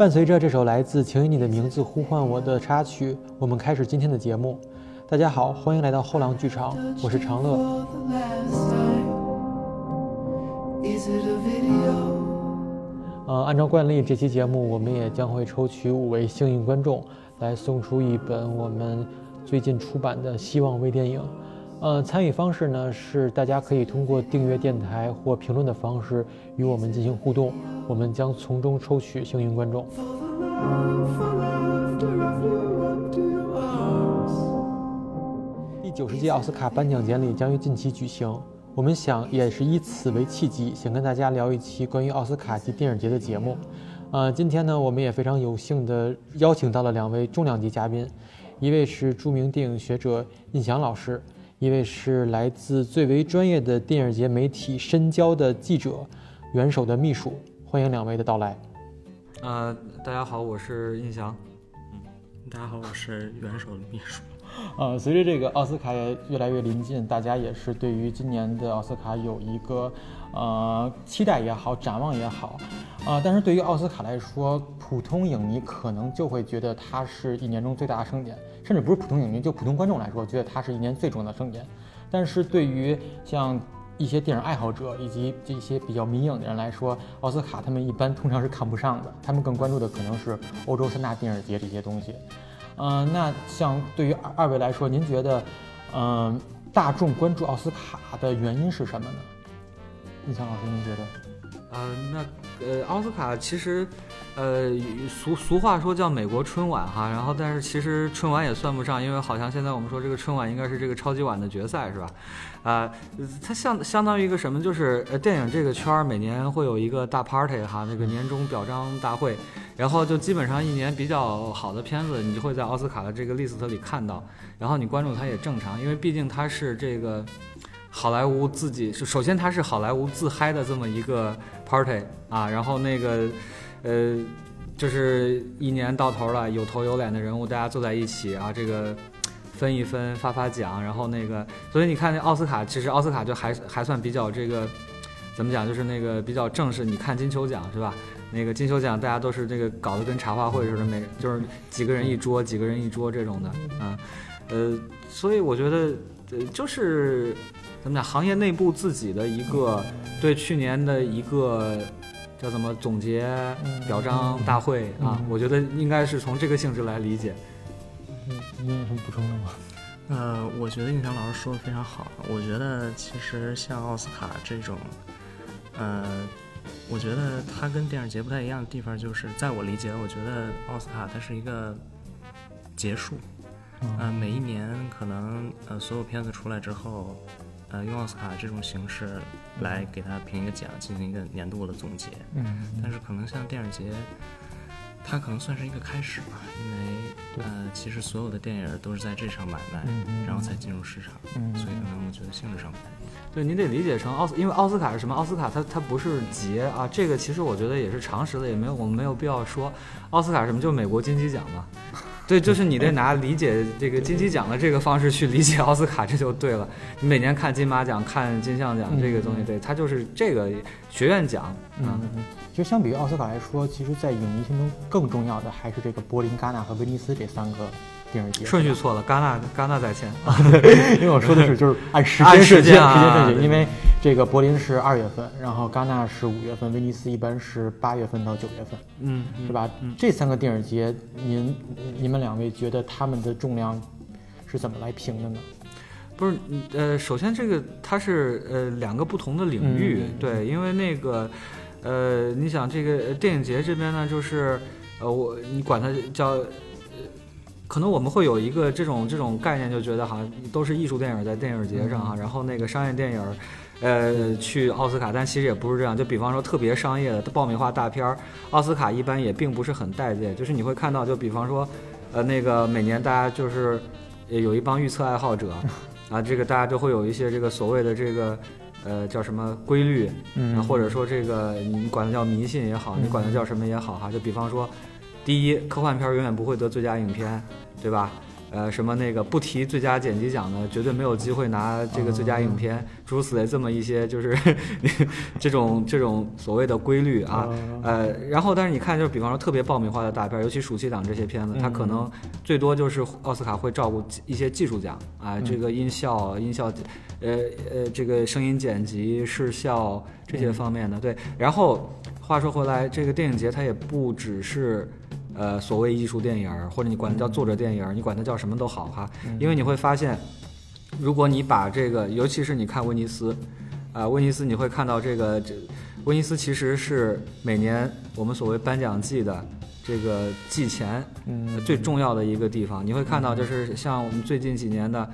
伴随着这首来自《请以你的名字呼唤我》的插曲，我们开始今天的节目。大家好，欢迎来到后浪剧场，我是长乐。呃，按照惯例，这期节目我们也将会抽取五位幸运观众，来送出一本我们最近出版的《希望微电影》。呃，参与方式呢是大家可以通过订阅电台或评论的方式与我们进行互动，我们将从中抽取幸运观众。第九十届奥斯卡颁奖典礼将于近期举行，我们想也是以此为契机，想跟大家聊一期关于奥斯卡及电影节的节目。呃，今天呢，我们也非常有幸的邀请到了两位重量级嘉宾，一位是著名电影学者印翔老师。一位是来自最为专业的电影节媒体深交的记者，元首的秘书，欢迎两位的到来。呃，大家好，我是印翔。嗯，大家好，我是元首的秘书。呃，随着这个奥斯卡也越来越临近，大家也是对于今年的奥斯卡有一个呃期待也好，展望也好。啊，但是对于奥斯卡来说，普通影迷可能就会觉得它是一年中最大的盛典。甚至不是普通影迷，就普通观众来说，觉得它是一年最重要的盛典。但是对于像一些电影爱好者以及这些比较迷影的人来说，奥斯卡他们一般通常是看不上的，他们更关注的可能是欧洲三大电影节这些东西。嗯，那像对于二二位来说，您觉得，嗯，大众关注奥斯卡的原因是什么呢？印象老师，您觉得？呃，那呃，奥斯卡其实。呃，俗俗话说叫美国春晚哈，然后但是其实春晚也算不上，因为好像现在我们说这个春晚应该是这个超级碗的决赛是吧？啊，它相相当于一个什么？就是呃电影这个圈儿每年会有一个大 party 哈，那个年终表彰大会，然后就基本上一年比较好的片子，你就会在奥斯卡的这个 list 里看到，然后你关注它也正常，因为毕竟它是这个好莱坞自己，首先它是好莱坞自嗨的这么一个 party 啊，然后那个。呃，就是一年到头了，有头有脸的人物，大家坐在一起啊，这个分一分，发发奖，然后那个，所以你看那奥斯卡，其实奥斯卡就还还算比较这个，怎么讲，就是那个比较正式。你看金球奖是吧？那个金球奖大家都是这个搞得跟茶话会似的，每就是几个人一桌，几个人一桌这种的啊。呃，所以我觉得，呃，就是怎么讲，行业内部自己的一个对去年的一个。叫什么总结表彰大会啊？我觉得应该是从这个性质来理解。嗯，你有什么补充的吗？呃，我觉得印象老师说的非常好。我觉得其实像奥斯卡这种，呃，我觉得它跟电影节不太一样的地方，就是在我理解，我觉得奥斯卡它是一个结束。嗯，每一年可能呃所有片子出来之后。呃，用奥斯卡这种形式来给他评一个奖，进行一个年度的总结。嗯，但是可能像电影节，它可能算是一个开始吧，因为呃，其实所有的电影都是在这场买卖，然后才进入市场，所以可能我觉得性质上不太一样。对，您得理解成奥斯，因为奥斯卡是什么？奥斯卡它它不是节啊，这个其实我觉得也是常识的，也没有我们没有必要说奥斯卡什么，就美国金鸡奖嘛。对，就是你得拿理解这个金鸡奖的这个方式去理解奥斯卡，这就对了。你每年看金马奖、看金像奖这个东西，对，它就是这个学院奖。嗯，其实相比于奥斯卡来说，其实，在影迷心中更重要的还是这个柏林、戛纳和威尼斯这三个。电影节顺序错了，戛纳戛纳在前，因为我说的是就是按时间时间时间顺序，因为这个柏林是二月份，然后戛纳是五月份，威尼斯一般是八月份到九月份，嗯，是吧？这三个电影节，您你们两位觉得他们的重量是怎么来评的呢？不是，呃，首先这个它是呃两个不同的领域，对，因为那个呃，你想这个电影节这边呢，就是呃我你管它叫。可能我们会有一个这种这种概念，就觉得好像都是艺术电影在电影节上哈，然后那个商业电影，呃，去奥斯卡，但其实也不是这样。就比方说特别商业的爆米花大片儿，奥斯卡一般也并不是很待见。就是你会看到，就比方说，呃，那个每年大家就是有一帮预测爱好者 啊，这个大家都会有一些这个所谓的这个呃叫什么规律，嗯，或者说这个你管它叫迷信也好，你管它叫什么也好哈，就比方说。第一，科幻片永远不会得最佳影片，对吧？呃，什么那个不提最佳剪辑奖的，绝对没有机会拿这个最佳影片，诸如此类这么一些就是 这种这种所谓的规律啊，呃，然后但是你看，就是比方说特别爆米花的大片，尤其暑期档这些片子，它可能最多就是奥斯卡会照顾一些技术奖啊，这个音效、音效，呃呃，这个声音剪辑、视效这些方面的。对，然后话说回来，这个电影节它也不只是。呃，所谓艺术电影儿，或者你管它叫作者电影儿，你管它叫什么都好哈，因为你会发现，如果你把这个，尤其是你看威尼斯，啊，威尼斯你会看到这个，这威尼斯其实是每年我们所谓颁奖季的这个季前最重要的一个地方，你会看到就是像我们最近几年的。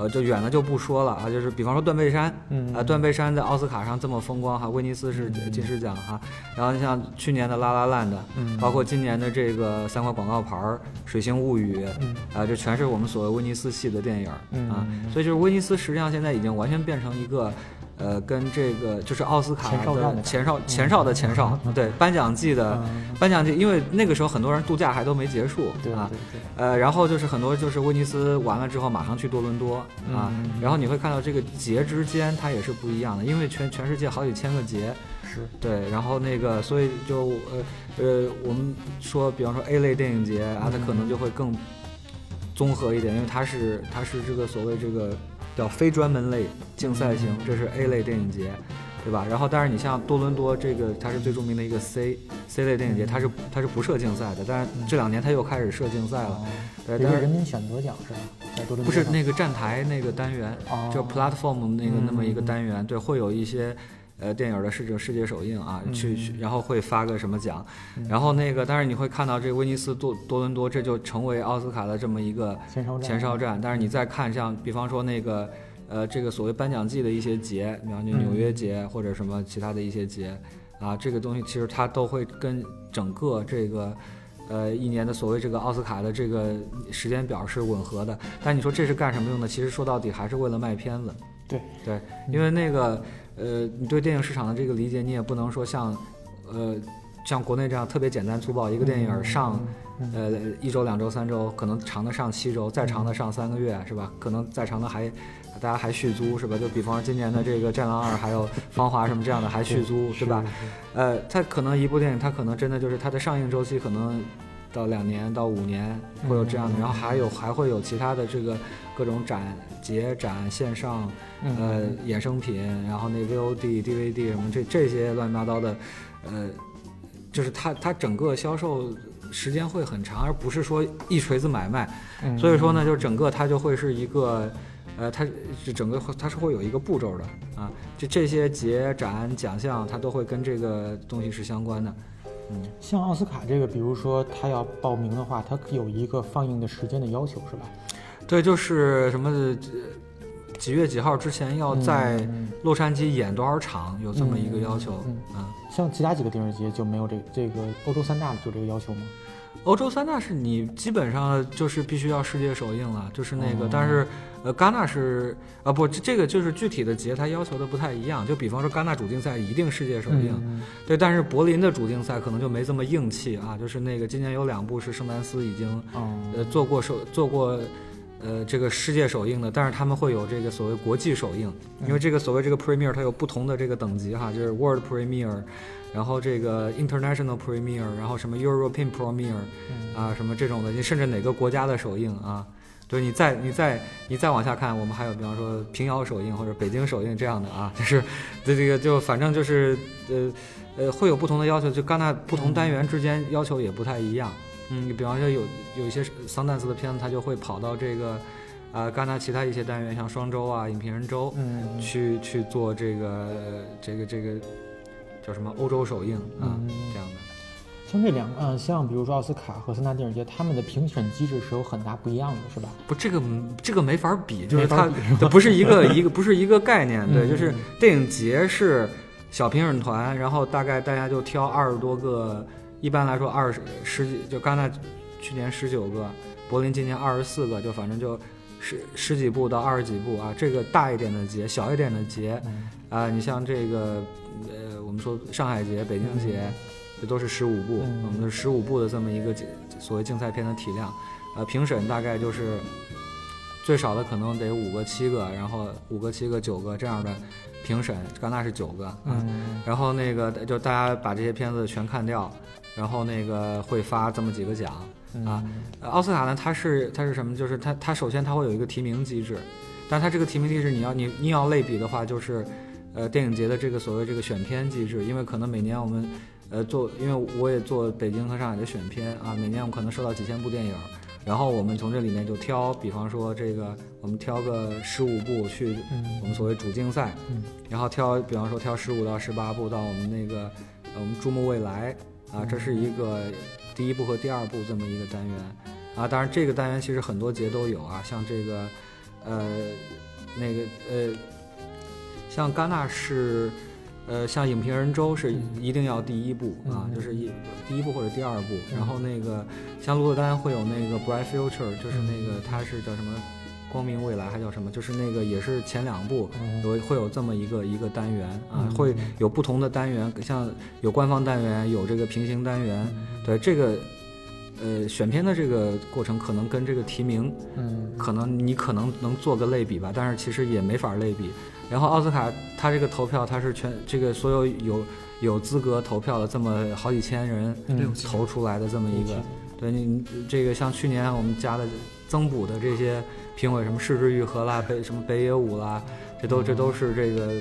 呃，就远了就不说了啊，就是比方说断背山，啊，断背山在奥斯卡上这么风光哈，威尼斯是金狮奖哈，然后像去年的拉拉烂的，嗯包括今年的这个三块广告牌儿《水星物语》，嗯啊，这全是我们所谓威尼斯系的电影啊，所以就是威尼斯实际上现在已经完全变成一个。呃，跟这个就是奥斯卡的前哨前哨的前哨，对颁奖季的颁奖季，因为那个时候很多人度假还都没结束啊，呃，然后就是很多就是威尼斯完了之后马上去多伦多啊，然后你会看到这个节之间它也是不一样的，因为全全世界好几千个节是对，然后那个所以就呃呃我们说比方说 A 类电影节啊，它可能就会更综合一点，因为它是它是这个所谓这个。叫非专门类竞赛型，这是 A 类电影节，对吧？然后，但是你像多伦多这个，它是最著名的一个 C C 类电影节，它是它是不设竞赛的，但是这两年它又开始设竞赛了。对，但是人民选择奖是吧？在多伦多不是那个站台那个单元，就 platform 那个那么一个单元，对，会有一些。呃，电影的世界世界首映啊，去去，然后会发个什么奖，然后那个，但是你会看到这个威尼斯多多伦多，这就成为奥斯卡的这么一个前哨站。但是你再看像，比方说那个，呃，这个所谓颁奖季的一些节，比方就纽约节或者什么其他的一些节，啊，这个东西其实它都会跟整个这个，呃，一年的所谓这个奥斯卡的这个时间表是吻合的。但你说这是干什么用的？其实说到底还是为了卖片子。对对，因为那个。呃，你对电影市场的这个理解，你也不能说像，呃，像国内这样特别简单粗暴，一个电影上，呃，一周、两周、三周，可能长的上七周，再长的上三个月，是吧？可能再长的还，大家还续租，是吧？就比方说今年的这个《战狼二》，还有《芳华》什么这样的还续租，是吧？呃，它可能一部电影，它可能真的就是它的上映周期可能到两年到五年会有这样的，然后还有还会有其他的这个各种展节展线上。呃，衍生品，然后那 VOD、DVD 什么这这些乱七八糟的，呃，就是它它整个销售时间会很长，而不是说一锤子买卖。所以说呢，就整个它就会是一个，呃，它是整个它是会有一个步骤的啊，就这些节展奖项它都会跟这个东西是相关的。嗯，像奥斯卡这个，比如说他要报名的话，它有一个放映的时间的要求是吧？对，就是什么。几月几号之前要在洛杉矶演多少场？有这么一个要求。嗯，像其他几个电视节就没有这这个欧洲三大就这个要求吗？欧洲三大是你基本上就是必须要世界首映了，就是那个。但是呃，戛纳是啊不，这个就是具体的节它要求的不太一样。就比方说戛纳主竞赛一定世界首映，对。但是柏林的主竞赛可能就没这么硬气啊。就是那个今年有两部是圣丹斯已经呃做过首做过。呃，这个世界首映的，但是他们会有这个所谓国际首映，因为这个所谓这个 premiere 它有不同的这个等级哈，就是 world premiere，然后这个 international premiere，然后什么 European premiere，啊，什么这种的，你甚至哪个国家的首映啊，对你再你再你再往下看，我们还有比方说平遥首映或者北京首映这样的啊，就是这这个就反正就是呃呃会有不同的要求，就戛纳不同单元之间要求也不太一样。嗯，你比方说有有一些桑旦斯的片子，他就会跑到这个，呃，戛纳其他一些单元，像双周啊、影评人周，嗯，去去做这个这个这个叫什么欧洲首映啊这样的。像这两个，像比如说奥斯卡和三大电影节，他们的评审机制是有很大不一样的，是吧？不，这个这个没法比，就是它不是一个一个不是一个概念，对，就是电影节是小评审团，然后大概大家就挑二十多个。一般来说，二十十几就戛纳去年十九个，柏林今年二十四个，就反正就十十几部到二十几部啊。这个大一点的节，小一点的节，啊，你像这个呃，我们说上海节、北京节，这都是十五部，我们的十五部的这么一个所谓竞赛片的体量。呃，评审大概就是最少的可能得五个、七个，然后五个、七个、九个这样的评审，戛纳是九个，嗯然后那个就大家把这些片子全看掉，然后那个会发这么几个奖。啊，呃奥斯卡呢，它是它是什么？就是它它首先它会有一个提名机制，但它这个提名机制你要你你要类比的话，就是呃电影节的这个所谓这个选片机制，因为可能每年我们呃做，因为我也做北京和上海的选片啊，每年我们可能收到几千部电影，然后我们从这里面就挑，比方说这个我们挑个十五部去我们所谓主竞赛，嗯然后挑比方说挑十五到十八部到我们那个呃我们注目未来啊，这是一个第一部和第二部这么一个单元啊，当然这个单元其实很多节都有啊，像这个呃那个呃像戛纳是。呃，像影评人周是一定要第一部啊，嗯就是一第一部或者第二部。然后那个像鹿特丹会有那个 Bright Future，就是那个它是叫什么光明未来还叫什么？就是那个也是前两部嗯有会有这么一个一个单元啊嗯，会有不同的单元，像有官方单元，有这个平行单元。对这个呃选片的这个过程，可能跟这个提名嗯可能你可能能做个类比吧，但是其实也没法类比。然后奥斯卡他这个投票，他是全这个所有有有资格投票的这么好几千人嗯投出来的这么一个，对你你这个像去年我们加的增补的这些评委，什么世之愈合啦，北什么北野武啦，这都这都是这个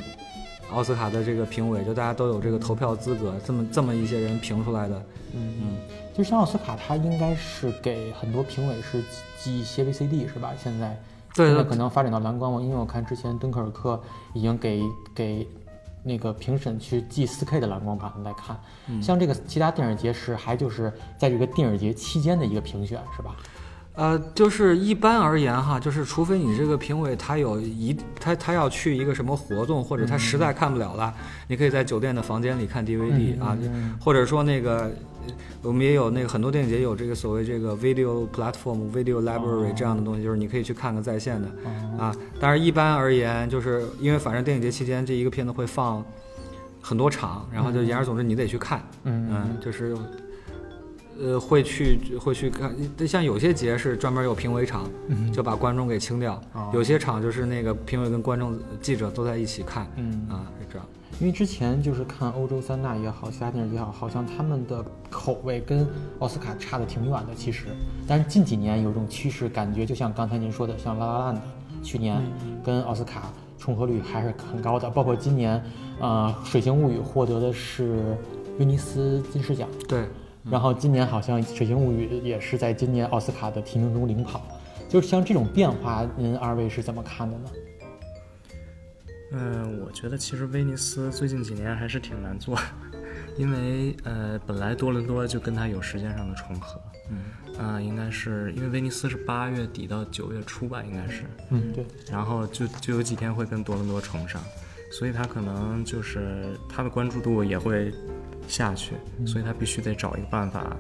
奥斯卡的这个评委，就大家都有这个投票资格，这么这么一些人评出来的，嗯嗯，就像奥斯卡，它应该是给很多评委是寄一些 VCD 是吧？现在对对现在可能发展到蓝光，我因为我看之前敦刻尔克已经给给那个评审去寄 4K 的蓝光盘来看。嗯像这个其他电影节是还就是在这个电影节期间的一个评选是吧？呃，就是一般而言哈，就是除非你这个评委他有一他他要去一个什么活动，或者他实在看不了了，你可以在酒店的房间里看 DVD、嗯啊，嗯或者说那个呃我们也有那个很多电影节有这个所谓这个 video platform、video library 哦这样的东西，就是你可以去看看在线的哦啊。但是一般而言，就是因为反正电影节期间这一个片子会放很多场，然后就言而总之你得去看，嗯嗯，就是，呃，会去会去看，像有些节是专门有评委场，嗯就把观众给清掉；哦有些场就是那个评委跟观众、记者都在一起看，嗯啊，是这样。因为之前就是看欧洲三大也好，其他电影节也好，好像他们的口味跟奥斯卡差的挺远的。其实，但是近几年有种趋势，感觉就像刚才您说的，像《拉拉烂》的去年跟奥斯卡重合率还是很高的。包括今年，呃，《水形物语》获得的是威尼斯金狮奖，对，然后今年好像《水形物语》也是在今年奥斯卡的提名中领跑。就是像这种变化，您二位是怎么看的呢？嗯，我觉得其实威尼斯最近几年还是挺难做，因为呃，本来多伦多就跟它有时间上的重合，嗯，啊、应该是因为威尼斯是八月底到九月初吧，应该是，嗯，对，然后就就有几天会跟多伦多重上，所以它可能就是它的关注度也会下去，所以它必须得找一个办法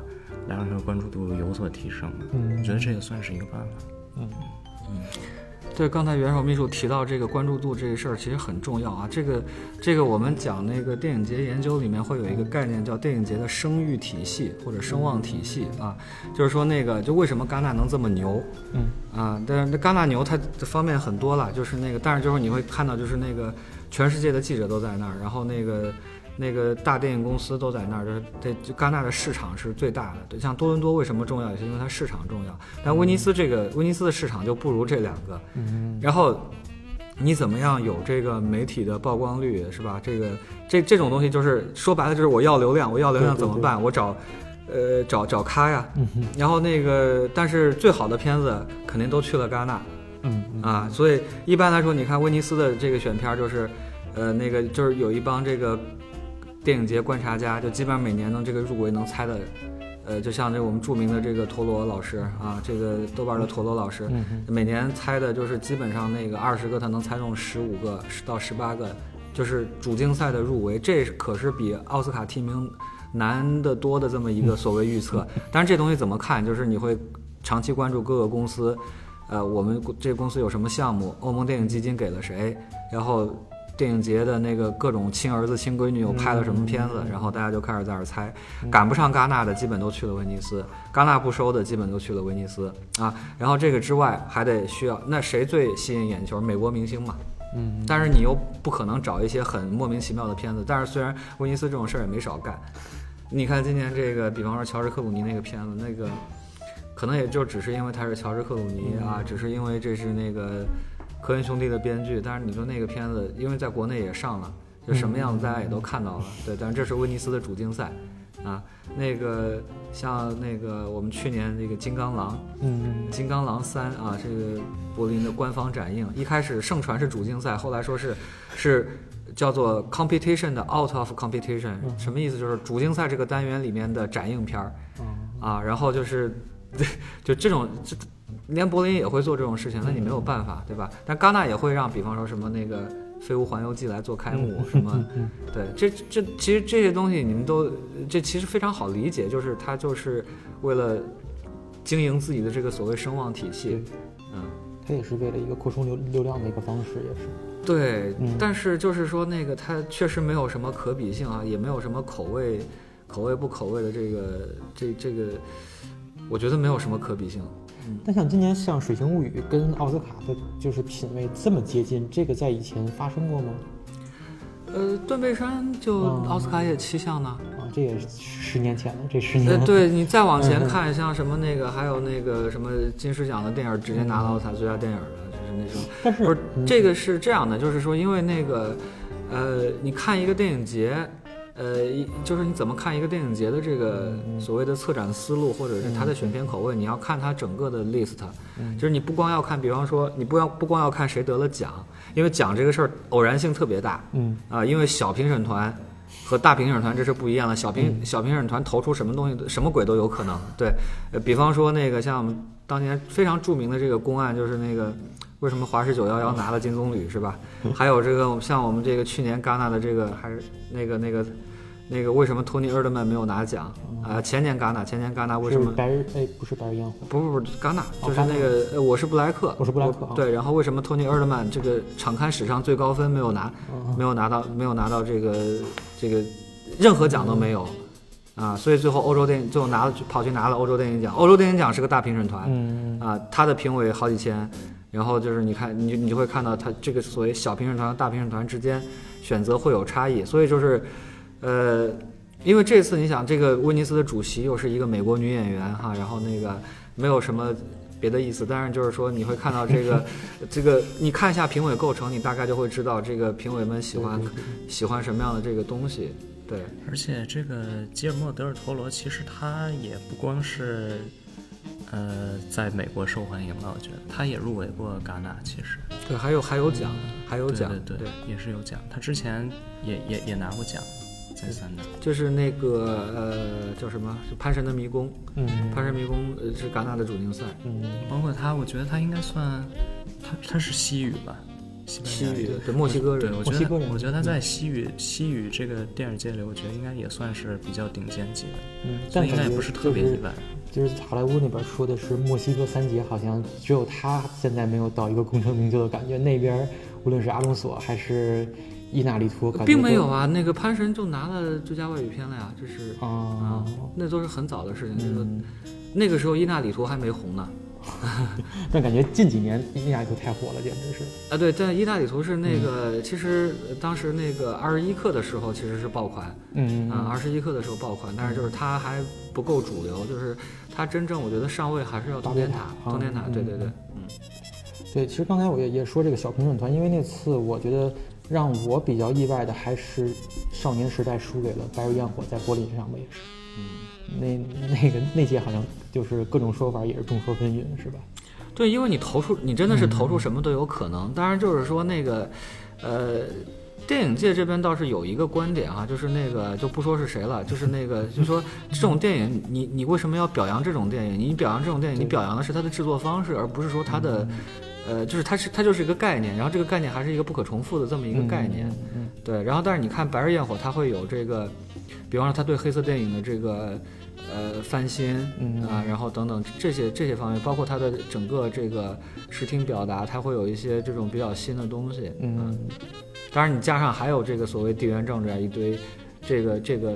来让这个关注度有所提升。嗯我觉得这也算是一个办法。对，刚才元首秘书提到这个关注度这个事儿，其实很重要啊。这个这个我们讲那个电影节研究里面会有一个概念叫电影节的声誉体系或者声望体系啊，就是说那个就为什么戛纳能这么牛，嗯啊，但是那戛纳牛它的方面很多了，就是那个，但是就是你会看到就是那个全世界的记者都在那儿，然后那个那个大电影公司都在那儿，就是这就戛纳的市场是最大的。对，像多伦多为什么重要，也是因为它市场重要，但威尼斯这个威尼斯的市场就不如这两个。嗯然后你怎么样有这个媒体的曝光率，是吧？这个这这种东西就是说白了就是我要流量，我要流量怎么办？我找呃找找咖呀。嗯然后那个，但是最好的片子肯定都去了戛纳嗯嗯啊，所以一般来说，你看威尼斯的这个选片儿就是，呃，那个就是有一帮这个电影节观察家，就基本上每年能这个入围能猜的，呃，就像这我们著名的这个陀螺老师啊，这个豆瓣的陀螺老师，每年猜的就是基本上那个二十个，他能猜中十五个十到十八个，就是主竞赛的入围，这可是比奥斯卡提名难得多的这么一个所谓预测。但是这东西怎么看，就是你会长期关注各个公司，呃，我们这个公司有什么项目，欧盟电影基金给了谁，然后电影节的那个各种亲儿子亲闺女又拍了什么片子，然后大家就开始在那儿猜，赶不上戛纳的基本都去了威尼斯，戛纳不收的基本都去了威尼斯啊。然后这个之外还得需要，那谁最吸引眼球？美国明星嘛。嗯，但是你又不可能找一些很莫名其妙的片子。但是虽然威尼斯这种事儿也没少干，你看今年这个，比方说乔治克鲁尼那个片子，那个可能也就只是因为他是乔治克鲁尼啊，只是因为这是那个科恩兄弟的编剧。但是你说那个片子，因为在国内也上了，就什么样子大家也都看到了。对，但是这是威尼斯的主竞赛啊。那个像那个我们去年那个金刚狼，嗯，金刚狼三啊，这个柏林的官方展映，一开始盛传是主竞赛，后来说是是叫做 competition 的 out of competition，什么意思？就是主竞赛这个单元里面的展映片儿啊，然后就是 就这种，这连柏林也会做这种事情，那你没有办法，对吧？但戛纳也会让，比方说什么那个。《飞屋环游记》来做开幕，什么？对，这这其实这些东西你们都，这其实非常好理解，就是他就是为了经营自己的这个所谓声望体系，嗯，他也是为了一个扩充流流量的一个方式，也是。对，嗯但是就是说那个它确实没有什么可比性啊，也没有什么口味，口味不口味的这个这这个，我觉得没有什么可比性。但像今年像《水形物语》跟奥斯卡的就是品味这么接近，这个在以前发生过吗？呃，断背山就嗯奥斯卡也七项呢。啊，这也是十年前了，这十呃，年。对你再往前嗯看，像什么那个，还有那个什么金狮奖的电影直接拿到奥斯卡最佳电影的，就是那种。但是不是嗯这个是这样的，就是说，因为那个，呃，你看一个电影节，呃，一就是你怎么看一个电影节的这个所谓的策展思路，或者是它的选片口味，你要看它整个的 list，就是你不光要看，比方说你不要不光要看谁得了奖，因为奖这个事儿偶然性特别大，嗯啊，因为小评审团和大评审团这是不一样的。小评小评审团投出什么东西，什么鬼都有可能。对，呃，比方说那个像我们当年非常著名的这个公案，就是那个为什么华氏九幺幺拿了金棕榈是吧？还有这个像我们这个去年戛纳的这个还是那个那个那个为什么托尼·厄德曼没有拿奖？啊？前年戛纳，前年戛纳为什么？白日哎，不是白日焰火，不不不，戛纳就是那个，呃，我是布莱克，我是布莱克啊。对，然后为什么托尼·厄德曼这个场刊史上最高分没有拿，嗯。没有拿到，没有拿到这个这个任何奖都没有啊？所以最后欧洲电影最后拿了跑去拿了欧洲电影奖，欧洲电影奖是个大评审团嗯啊，他的评委好几千，然后就是你看你你就会看到他这个所谓小评审团和大评审团之间选择会有差异，所以就是呃。因为这次你想，这个威尼斯的主席又是一个美国女演员哈，然后那个没有什么别的意思，但是就是说你会看到这个 这个，你看一下评委构成，你大概就会知道这个评委们喜欢喜欢什么样的这个东西。对，而且这个吉尔莫·德尔托罗其实他也不光是，呃，在美国受欢迎了，我觉得他也入围过戛纳，其实对，还有还有奖，还有奖对奖，对对，也是有奖。他之前也也也拿过奖，再三的。就是那个呃叫什么《潘神的迷宫》，嗯《潘神迷宫》呃是戛纳的主竞赛，嗯。包括他，我觉得他应该算，他他是西语吧，西班牙语。的，对墨西哥，人，我觉得墨西哥人。我觉得他在西语西语这个电影界里，我觉得应该也算是比较顶尖级的，嗯，但感觉以应该也不是特别意外。就是好莱坞那边说的是墨西哥三杰，好像只有他现在没有到一个功成名就的感觉。那边无论是阿隆索还是伊纳利图，并没有啊，那个潘神就拿了最佳外语片了呀，就是啊啊，，那都是很早的事情。那个嗯，那个时候伊纳里图还没红呢。但感觉近几年伊纳里图太火了，简直是。啊，对，但伊纳里图是那个，其实呃当时那个二十一克的时候其实是爆款，嗯啊，二十一克的时候爆款，但是就是它还不够主流，就是它真正我觉得上位还是要通天塔，大通天塔，对对对，嗯嗯，对，其实刚才我也也说这个小评审团，因为那次我觉得让我比较意外的还是《少年时代》输给了《白日焰火》在柏林上吧，也是。嗯，那那个那届好像就是各种说法也是众说纷纭，是吧？对，因为你投出，你真的是投嗯出什么都有可能。当然，就是说那个，呃，电影界这边倒是有一个观点哈、就是那个就不说是谁了，就是那个，就说这种电影，你你为什么要表扬这种电影？你表扬这种电影，你表扬的是它的制作方式，而不是说它的，嗯呃，就是它是它就是一个概念，然后这个概念还是一个不可重复的这么一个概念。嗯嗯对，然后但是你看《白日焰火》，它会有这个，比方说它对黑色电影的这个呃翻新，嗯啊，然后等等这些这些方面，包括它的整个这个视听表达，它会有一些这种比较新的东西。嗯，当当然你加上还有这个所谓地缘政治啊一堆，这个这个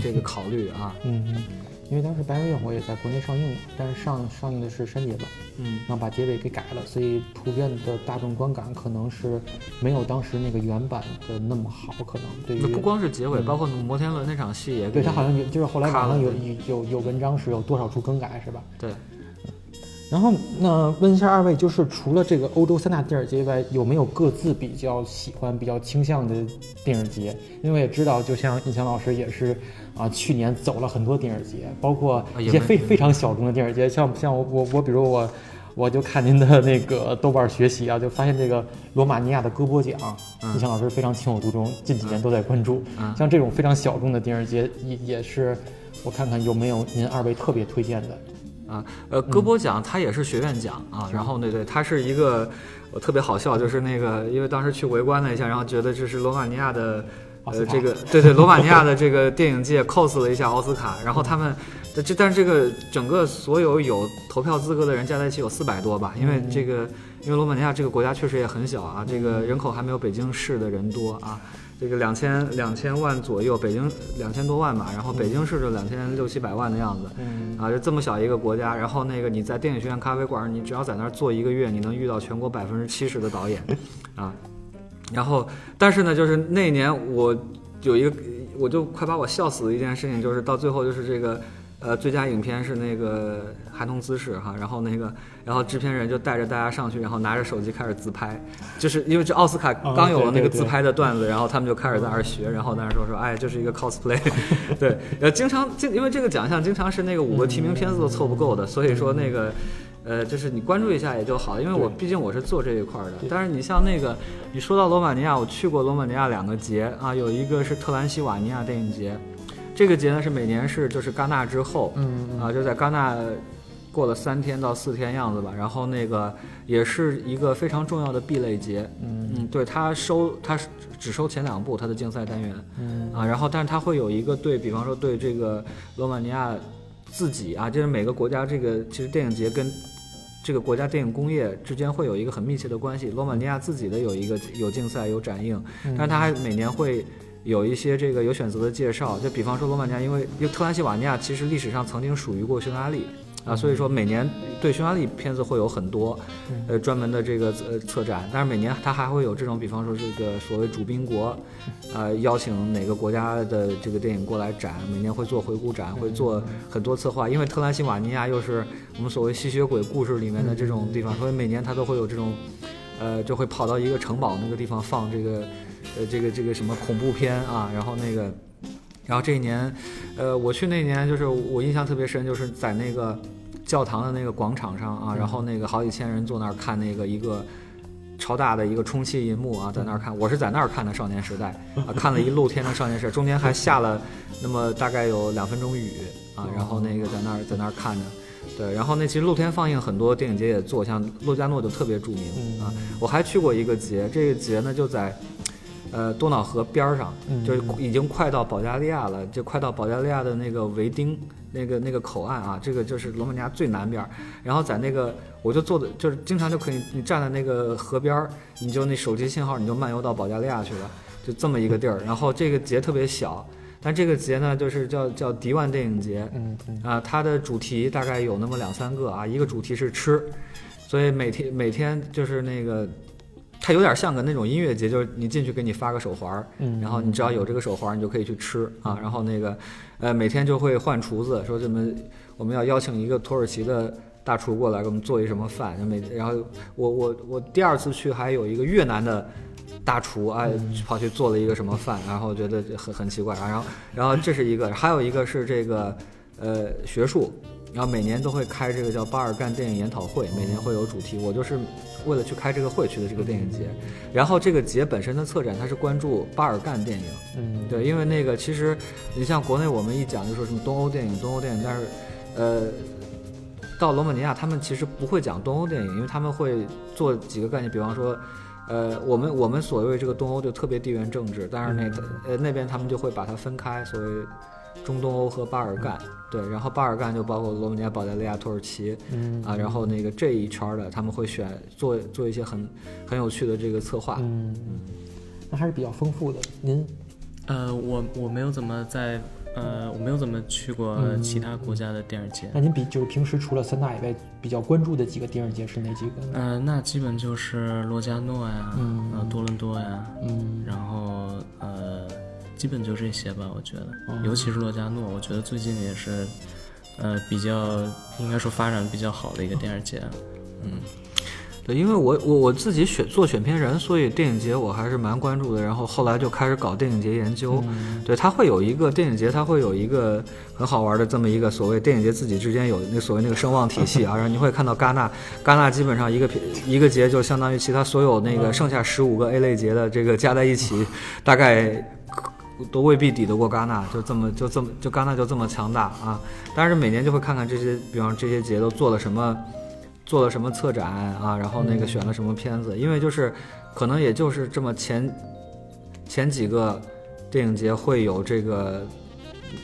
这个考虑啊，嗯，因为当时《白日焰火》也在国内上映，但是上上映的是删节版，嗯然后把结尾给改了，所以普遍的大众观感可能是没有当时那个原版的那么好，可能对于不光是结尾，嗯包括摩天轮那场戏也对他好像有就是后来网上有有有有文章是有多少处更改是吧？对。然后那问一下二位，就是除了这个欧洲三大电影节以外，有没有各自比较喜欢、比较倾向的电影节？因为我也知道，就像印强老师也是啊，去年走了很多电影节，包括一些非非常小众的电影节，像像我我我比如我。我就看您的那个豆瓣学习啊，就发现这个罗马尼亚的戈波奖，嗯印翔老师非常情有独钟，近几年都在关注。嗯像这种非常小众的电影节，也也是我看看有没有您二位特别推荐的。啊，呃，戈波奖它也是学院奖啊，然后那对，它是一个我特别好笑，就是那个因为当时去围观了一下，然后觉得这是罗马尼亚的。呃，这个对对，罗马尼亚的这个电影界 cos 了一下奥斯卡，然后他们，这但是这个整个所有有投票资格的人加在一起有四百多吧，因为这个，因为罗马尼亚这个国家确实也很小啊，这个人口还没有北京市的人多啊，这个两千两千万左右，北京两千多万吧，然后北京市就两千六七百万的样子，嗯。啊，就这么小一个国家，然后那个你在电影学院咖啡馆，你只要在那儿坐一个月，你能遇到全国百分之七十的导演，啊，然后但是呢，就是那年我有一个，我就快把我笑死的一件事情，就是到最后就是这个。呃，最佳影片是那个《孩童姿势》哈，然后那个，然后制片人就带着大家上去，然后拿着手机开始自拍，就是因为这奥斯卡刚有了那个自拍的段子，然后他们就开始在那儿学，然后在那儿说说，哎，这是一个 cosplay，对，呃，经常经因为这个奖项经常是那个五个提名片子都凑不够的，所以说那个。呃，就是你关注一下也就好，因为我毕竟我是做这一块的。但是你像那个，你说到罗马尼亚，我去过罗马尼亚两个节啊，有一个是特兰西瓦尼亚电影节，这个节呢是每年是就是戛纳之后，嗯啊，就在戛纳过了三天到四天样子吧。然后那个也是一个非常重要的 B 类节，嗯嗯，对，它收它是只收前两部它的竞赛单元，嗯啊，然后但是它会有一个对比方说对这个罗马尼亚自己啊，就是每个国家这个其实电影节跟这个国家电影工业之间会有一个很密切的关系。罗马尼亚自己的有一个有竞赛有展映，但是它还每年会有一些这个有选择的介绍。就比方说罗马尼亚，因为因为特兰西瓦尼亚其实历史上曾经属于过匈牙利。啊，所以说每年对匈牙利片子会有很多，呃，专门的这个呃策展，但是每年它还会有这种，比方说这个所谓主宾国，呃，邀请哪个国家的这个电影过来展，每年会做回顾展，会做很多策划，因为特兰西瓦尼亚又是我们所谓吸血鬼故事里面的这种地方，所以每年它都会有这种，呃，就会跑到一个城堡那个地方放这个，呃，这个这个什么恐怖片啊，然后那个。然后这一年，呃，我去那年就是我印象特别深，就是在那个教堂的那个广场上啊，然后那个好几千人坐那儿看那个一个超大的一个充气银幕啊，在那儿看，我是在那儿看的《少年时代》啊，看了一露天的《少年时代》，中间还下了那么大概有两分钟雨啊，然后那个在那儿在那儿看着。对，然后那其实露天放映很多电影节也做，像洛迦诺就特别著名啊。我还去过一个节，这个节呢就在。呃，多瑙河边儿上，就是已经快到保加利亚了，就快到保加利亚的那个维丁那个那个口岸啊，这个就是罗马尼亚最南边儿。然后在那个，我就坐的，就是经常就可以，你站在那个河边儿，你就那手机信号你就漫游到保加利亚去了，就这么一个地儿。然后这个节特别小，但这个节呢，就是叫叫迪万电影节，嗯嗯啊，它的主题大概有那么两三个啊，一个主题是吃，所以每天每天就是那个。它有点像个那种音乐节，就是你进去给你发个手环儿，嗯然后你只要有这个手环儿，你就可以去吃啊。然后那个，呃，每天就会换厨子，说这么我们要邀请一个土耳其的大厨过来给我们做一什么饭。每然后我我我第二次去还有一个越南的大厨啊，跑去做了一个什么饭，然后觉得很很奇怪。然后然后这是一个，还有一个是这个呃学术。然后每年都会开这个叫巴尔干电影研讨会，每年会有主题。我就是为了去开这个会去的这个电影节。然后这个节本身的策展，它是关注巴尔干电影。嗯，对，因为那个其实你像国内我们一讲就说什么东欧电影，东欧电影，但是呃，到罗马尼亚他们其实不会讲东欧电影，因为他们会做几个概念，比方说。呃，我们我们所谓这个东欧就特别地缘政治，但是那呃那边他们就会把它分开，所谓中东欧和巴尔干，对，然后巴尔干就包括罗马尼亚、保加利亚、土耳其，嗯。啊，然后那个这一圈儿的他们会选做做一些很很有趣的这个策划，嗯，那还是比较丰富的。您？呃，我我没有怎么在呃，我没有怎么去过其他国家的电影节。那您比就是平时除了三大以外，比较关注的几个电影节是哪几个呢？呃，那基本就是罗加诺呀，嗯。呃，多伦多呀，嗯。然后呃，基本就这些吧，我觉得，哦尤其是洛迦诺，我觉得最近也是，呃，比较应该说发展比较好的一个电影节。嗯，对，因为我我我自己选做选片人，所以电影节我还是蛮关注的。然后后来就开始搞电影节研究。对，它会有一个电影节，它会有一个很好玩的这么一个所谓电影节自己之间有那所谓那个声望体系啊。然后你会看到戛纳，戛纳基本上一个片一个节就相当于其他所有那个剩下十五个 A 类节的这个加在一起，大概。都未必抵得过戛纳，就这么就这么就戛纳就这么强大啊！但是每年就会看看这些，比方这些节都做了什么，做了什么策展啊，然后那个选了什么片子，因为就是可能也就是这么前前几个电影节会有这个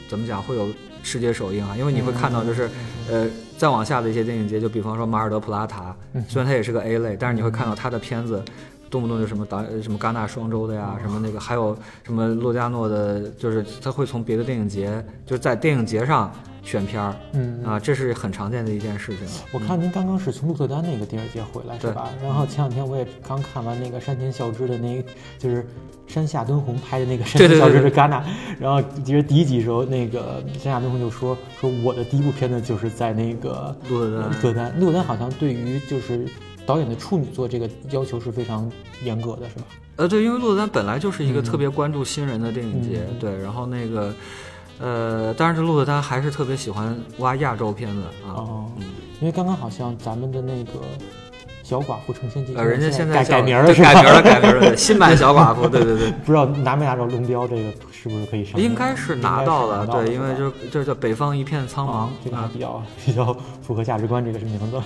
怎么讲会有世界首映啊，因为你会看到就是呃再往下的一些电影节，就比方说马尔德普拉塔，虽然它也是个 A 类，但是你会看到它的片子。动不动就什么导什么戛纳双周的呀，什么那个还有什么洛迦诺的，就是他会从别的电影节，就是在电影节上选片儿，嗯啊，这是很常见的一件事情。我看您刚刚是从鹿特丹那个电影节回来是吧？然后前两天我也刚看完那个山田孝之的那，就是山下敦弘拍的那个山田孝之的戛纳。然后其实第一集时候，那个山下敦弘就说说我的第一部片子就是在那个鹿特丹鹿特丹。鹿特丹好像对于就是导演的处女作这个要求是非常严格的，是吧？呃，对，因为鹿特丹本来就是一个特别关注新人的电影节，嗯对，然后那个。呃，但是鹿特丹还是特别喜欢挖亚洲片子啊。哦，嗯因为刚刚好像咱们的那个小寡妇成仙记，呃，人家现在改改名了？对改名了，改名了，新版小寡妇，对对对，不知道拿没拿着龙标，这个是不是可以上？应该是拿到了，对，因为就就叫北方一片苍茫啊，这个比较比较符合价值观，这个是名字。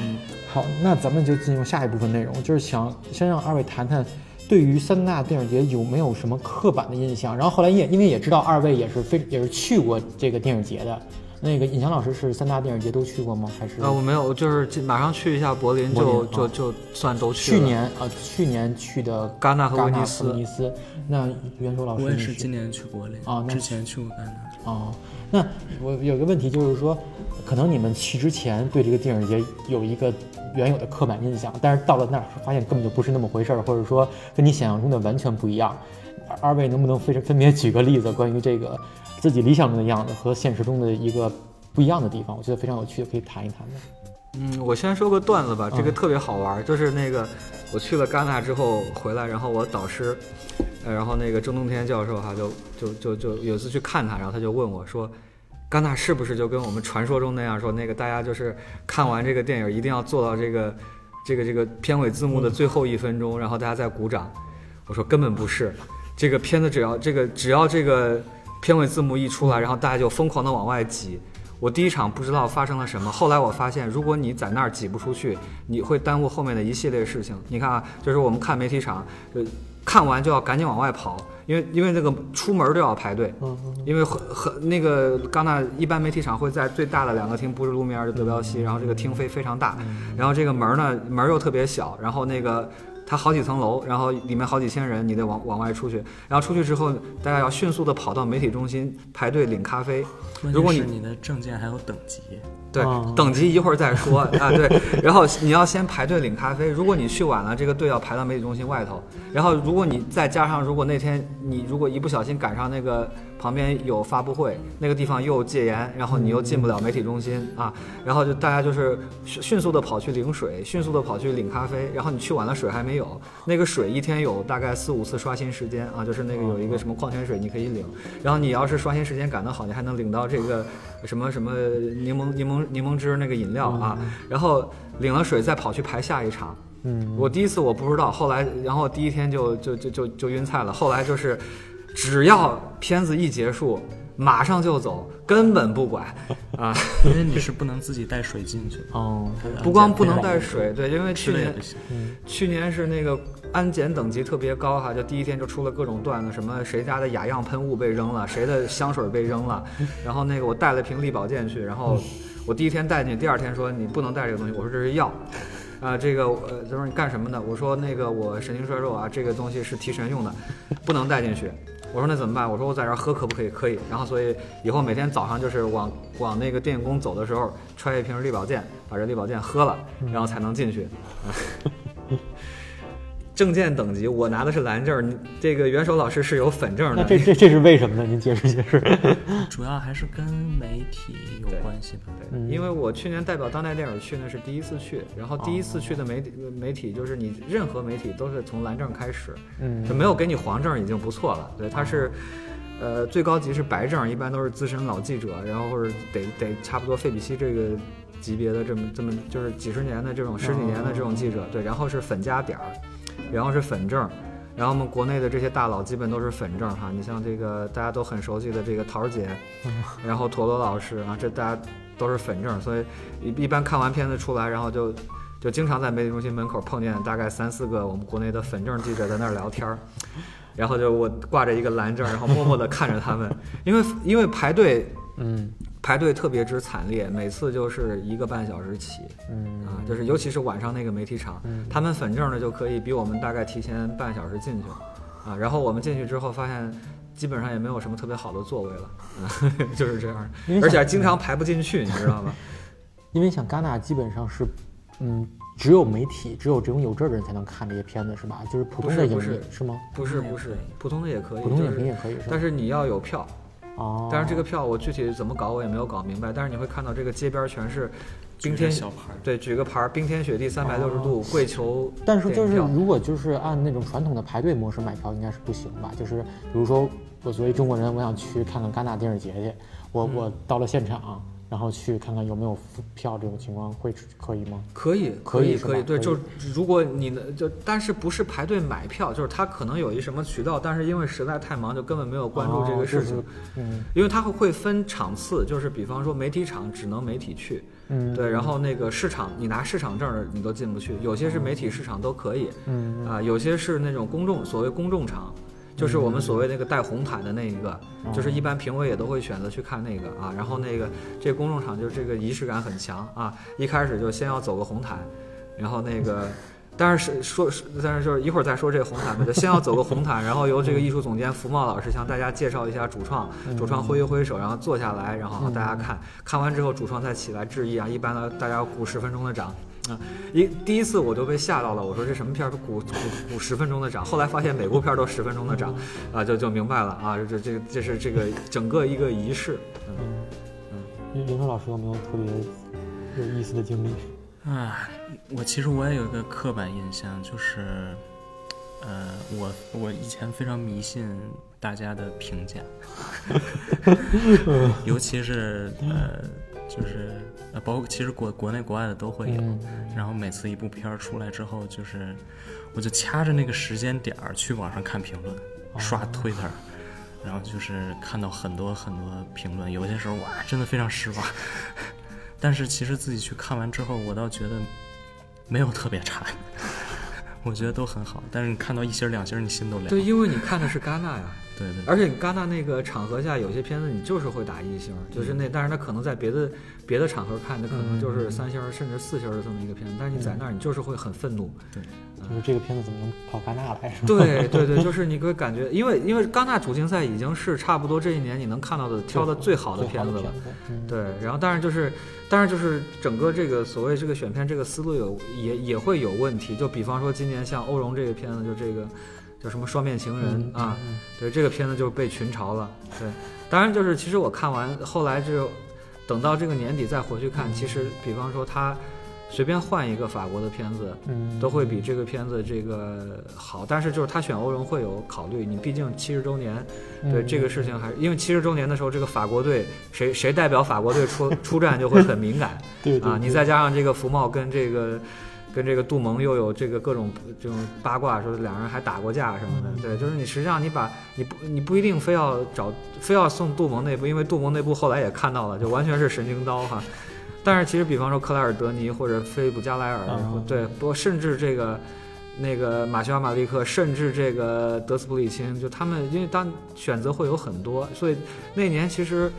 嗯，好，那咱们就进入下一部分内容，就是想先让二位谈谈对于三大电影节有没有什么刻板的印象。然后后来也因为也知道二位也是非也是去过这个电影节的，那个尹强老师是三大电影节都去过吗？还是呃，我没有，就是马上去一下柏林，就就就算都去了。去年啊、去年去的戛纳和戛纳和威尼斯威尼斯。那袁硕老师我也你是今年去柏林啊那之前去过戛纳。哦，那我有个问题就是说，可能你们去之前对这个电影节有一个原有的刻板印象，但是到了那儿发现根本就不是那么回事儿，或者说跟你想象中的完全不一样。二二位能不能分分别举个例子，关于这个自己理想中的样子和现实中的一个不一样的地方？我觉得非常有趣，可以谈一谈的。嗯，我先说个段子吧，这个嗯特别好玩儿，就是那个我去了戛纳之后回来，然后我导师，呃，然后那个郑洞天教授哈，就就就就有一次去看他，然后他就问我说，戛纳是不是就跟我们传说中那样说，那个大家就是看完这个电影一定要做到这个这个这个片尾字幕的最后一分钟，然后大家再鼓掌？我说根本不是，这个片子只要这个只要这个片尾字幕一出来，然后大家就疯狂的往外挤。我第一场不知道发生了什么，后来我发现，如果你在那儿挤不出去，你会耽误后面的一系列事情。你看啊，就是我们看媒体场，呃，看完就要赶紧往外跑，因为因为那个出门都要排队，嗯嗯因为很很那个戛纳一般媒体场会在最大的两个厅，不是路面儿就德彪西，然后这个厅非非常大，然后这个门儿呢门儿又特别小，然后那个。它好几层楼，然后里面好几千人，你得往往外出去，然后出去之后，大家要迅速的跑到媒体中心排队领咖啡。如果你关键是你的证件还有等级，对，哦等级一会儿再说啊。对，然后你要先排队领咖啡。如果你去晚了，这个队要排到媒体中心外头。然后如果你再加上，如果那天你如果一不小心赶上那个旁边有发布会，那个地方又戒严，然后你又进不了媒体中心啊。然后就大家就是迅迅速的跑去领水，迅速的跑去领咖啡。然后你去晚了，水还没有。那个水一天有大概四五次刷新时间啊，就是那个有一个什么矿泉水你可以领。然后你要是刷新时间赶得好，你还能领到这个什么什么柠檬柠檬柠檬汁那个饮料啊。然后领了水再跑去排下一场。嗯，我第一次我不知道，后来然后第一天就就就就就晕菜了。后来就是，只要片子一结束，马上就走，根本不管 啊。因为你是不能自己带水进去，哦，不光不能带水，对，因为去年。去年是那个安检等级特别高哈，就第一天就出了各种段子，什么谁家的雅漾喷雾被扔了，谁的香水被扔了，然后那个我带了瓶力保健去，然后我第一天带进去，第二天说你不能带这个东西，我说这是药。啊，这个呃，他说你干什么的？我说那个我神经衰弱啊，这个东西是提神用的，不能带进去。我说那怎么办？我说我在这儿喝可不可以？可以。然后所以以后每天早上就是往往那个电影宫走的时候，揣一瓶力保健，把这力保健喝了，然后才能进去。证件等级，我拿的是蓝证，你这个元首老师是有粉证的。那这这这是为什么呢？您解释解释。主要还是跟媒体有关系吧。对，因为我去年代表当代电影去呢是第一次去，然后第一次去的媒体媒体就是你任何媒体都是从蓝证开始，嗯，就没有给你黄证已经不错了。对，他是，呃，最高级是白证，一般都是资深老记者，然后或者得得差不多费比西这个级别的这么这么就是几十年的这种十几年的这种记者，对，然后是粉加点儿。然后是粉证，然后我们国内的这些大佬基本都是粉证哈。你像这个大家都很熟悉的这个桃儿姐，然后陀螺老师啊，这大家都是粉证，所以一一般看完片子出来，然后就就经常在媒体中心门口碰见大概三四个我们国内的粉证记者在那儿聊天儿，然后就我挂着一个蓝证，然后默默地看着他们，因为因为排队，嗯。排队特别之惨烈，每次就是一个半小时起，嗯啊，就是尤其是晚上那个媒体场，他们粉证呢就可以比我们大概提前半小时进去，啊，然后我们进去之后发现基本上也没有什么特别好的座位了，啊，就是这样，而且经常排不进去，你知道吗？因为像戛纳基本上是，嗯，只有媒体，只有这种有证的人才能看这些片子，是吧？就是普通的影迷是吗？不是不是，普通的也可以，普通影迷也可以，但是你要有票。哦，但是这个票我具体怎么搞我也没有搞明白。但是你会看到这个街边全是冰天小牌，对，举个牌，冰天雪地三百六十度跪求。但是就是如果就是按那种传统的排队模式买票，应该是不行吧？就是比如说我作为中国人，我想去看看戛纳电影节去，我我到了现场。然后去看看有没有票，这种情况会可以吗？可以，可以，可以，对，就如果你呢，就但是不是排队买票，就是他可能有一什么渠道，但是因为实在太忙，就根本没有关注这个事情。嗯，因为他会会分场次，就是比方说媒体场只能媒体去，嗯，对，然后那个市场你拿市场证的你都进不去，有些是媒体市场都可以，嗯啊，有些是那种公众所谓公众场。就是我们所谓那个带红毯的那一个，就是一般评委也都会选择去看那个啊。然后那个这公众场就这个仪式感很强啊。一开始就先要走个红毯，然后那个，但是说，但是就是一会儿再说这个红毯吧，就先要走个红毯，然后由这个艺术总监福茂老师向大家介绍一下主创，主创挥一挥手，然后坐下来，然后大家看看完之后，主创再起来致意啊。一般呢，大家要鼓十分钟的掌。啊，一第一次我就被吓到了，我说这什么片儿都鼓鼓鼓十分钟的掌，后来发现每部片儿都十分钟的掌，啊，就就明白了啊，这这这是这个整个一个仪式。嗯嗯，林峰老师有没有特别有意思的经历？啊，我其实我也有一个刻板印象，就是，呃，我我以前非常迷信大家的评价，尤其是呃。就是呃，包括其实国国内国外的都会有，然后每次一部片儿出来之后，就是我就掐着那个时间点儿去网上看评论，刷 Twitter，然后就是看到很多很多评论，有些时候哇，真的非常失望。但是其实自己去看完之后，我倒觉得没有特别差，我觉得都很好。但是你看到一星两星，你心都凉。对，因为你看的是戛纳呀。对对，而且戛纳那个场合下，有些片子你就是会打一星，就是那，但是他可能在别的别的场合看，那可能就是三星甚至四星的这么一个片子，但是你在那儿，你就是会很愤怒。对，就是这个片子怎么能跑戛纳来？对对对，就是你会感觉，因为因为戛纳主竞赛已经是差不多这一年你能看到的挑的最好的片子了。对，然后但是就是，但是就是整个这个所谓这个选片这个思路有也也会有问题，就比方说今年像欧荣这个片子，就这个。叫什么双面情人啊？对，这个片子就被群嘲了。对，当然就是其实我看完后来就等到这个年底再回去看，其实比方说他随便换一个法国的片子，嗯都会比这个片子这个好。但是就是他选欧荣会有考虑，你毕竟七十周年，对这个事情还是因为七十周年的时候，这个法国队谁谁代表法国队出 出战就会很敏感。对啊，你再加上这个福茂跟这个。跟这个杜蒙又有这个各种这种八卦，说两人还打过架什么的。对，就是你实际上你把你不你不一定非要找非要送杜蒙那部，因为杜蒙那部后来也看到了，就完全是神经刀哈。但是其实比方说克莱尔德尼或者菲利普加莱尔，对，不甚至这个那个马修尔马利克，甚至这个德斯普里钦，就他们因为当选择会有很多，所以那年其实。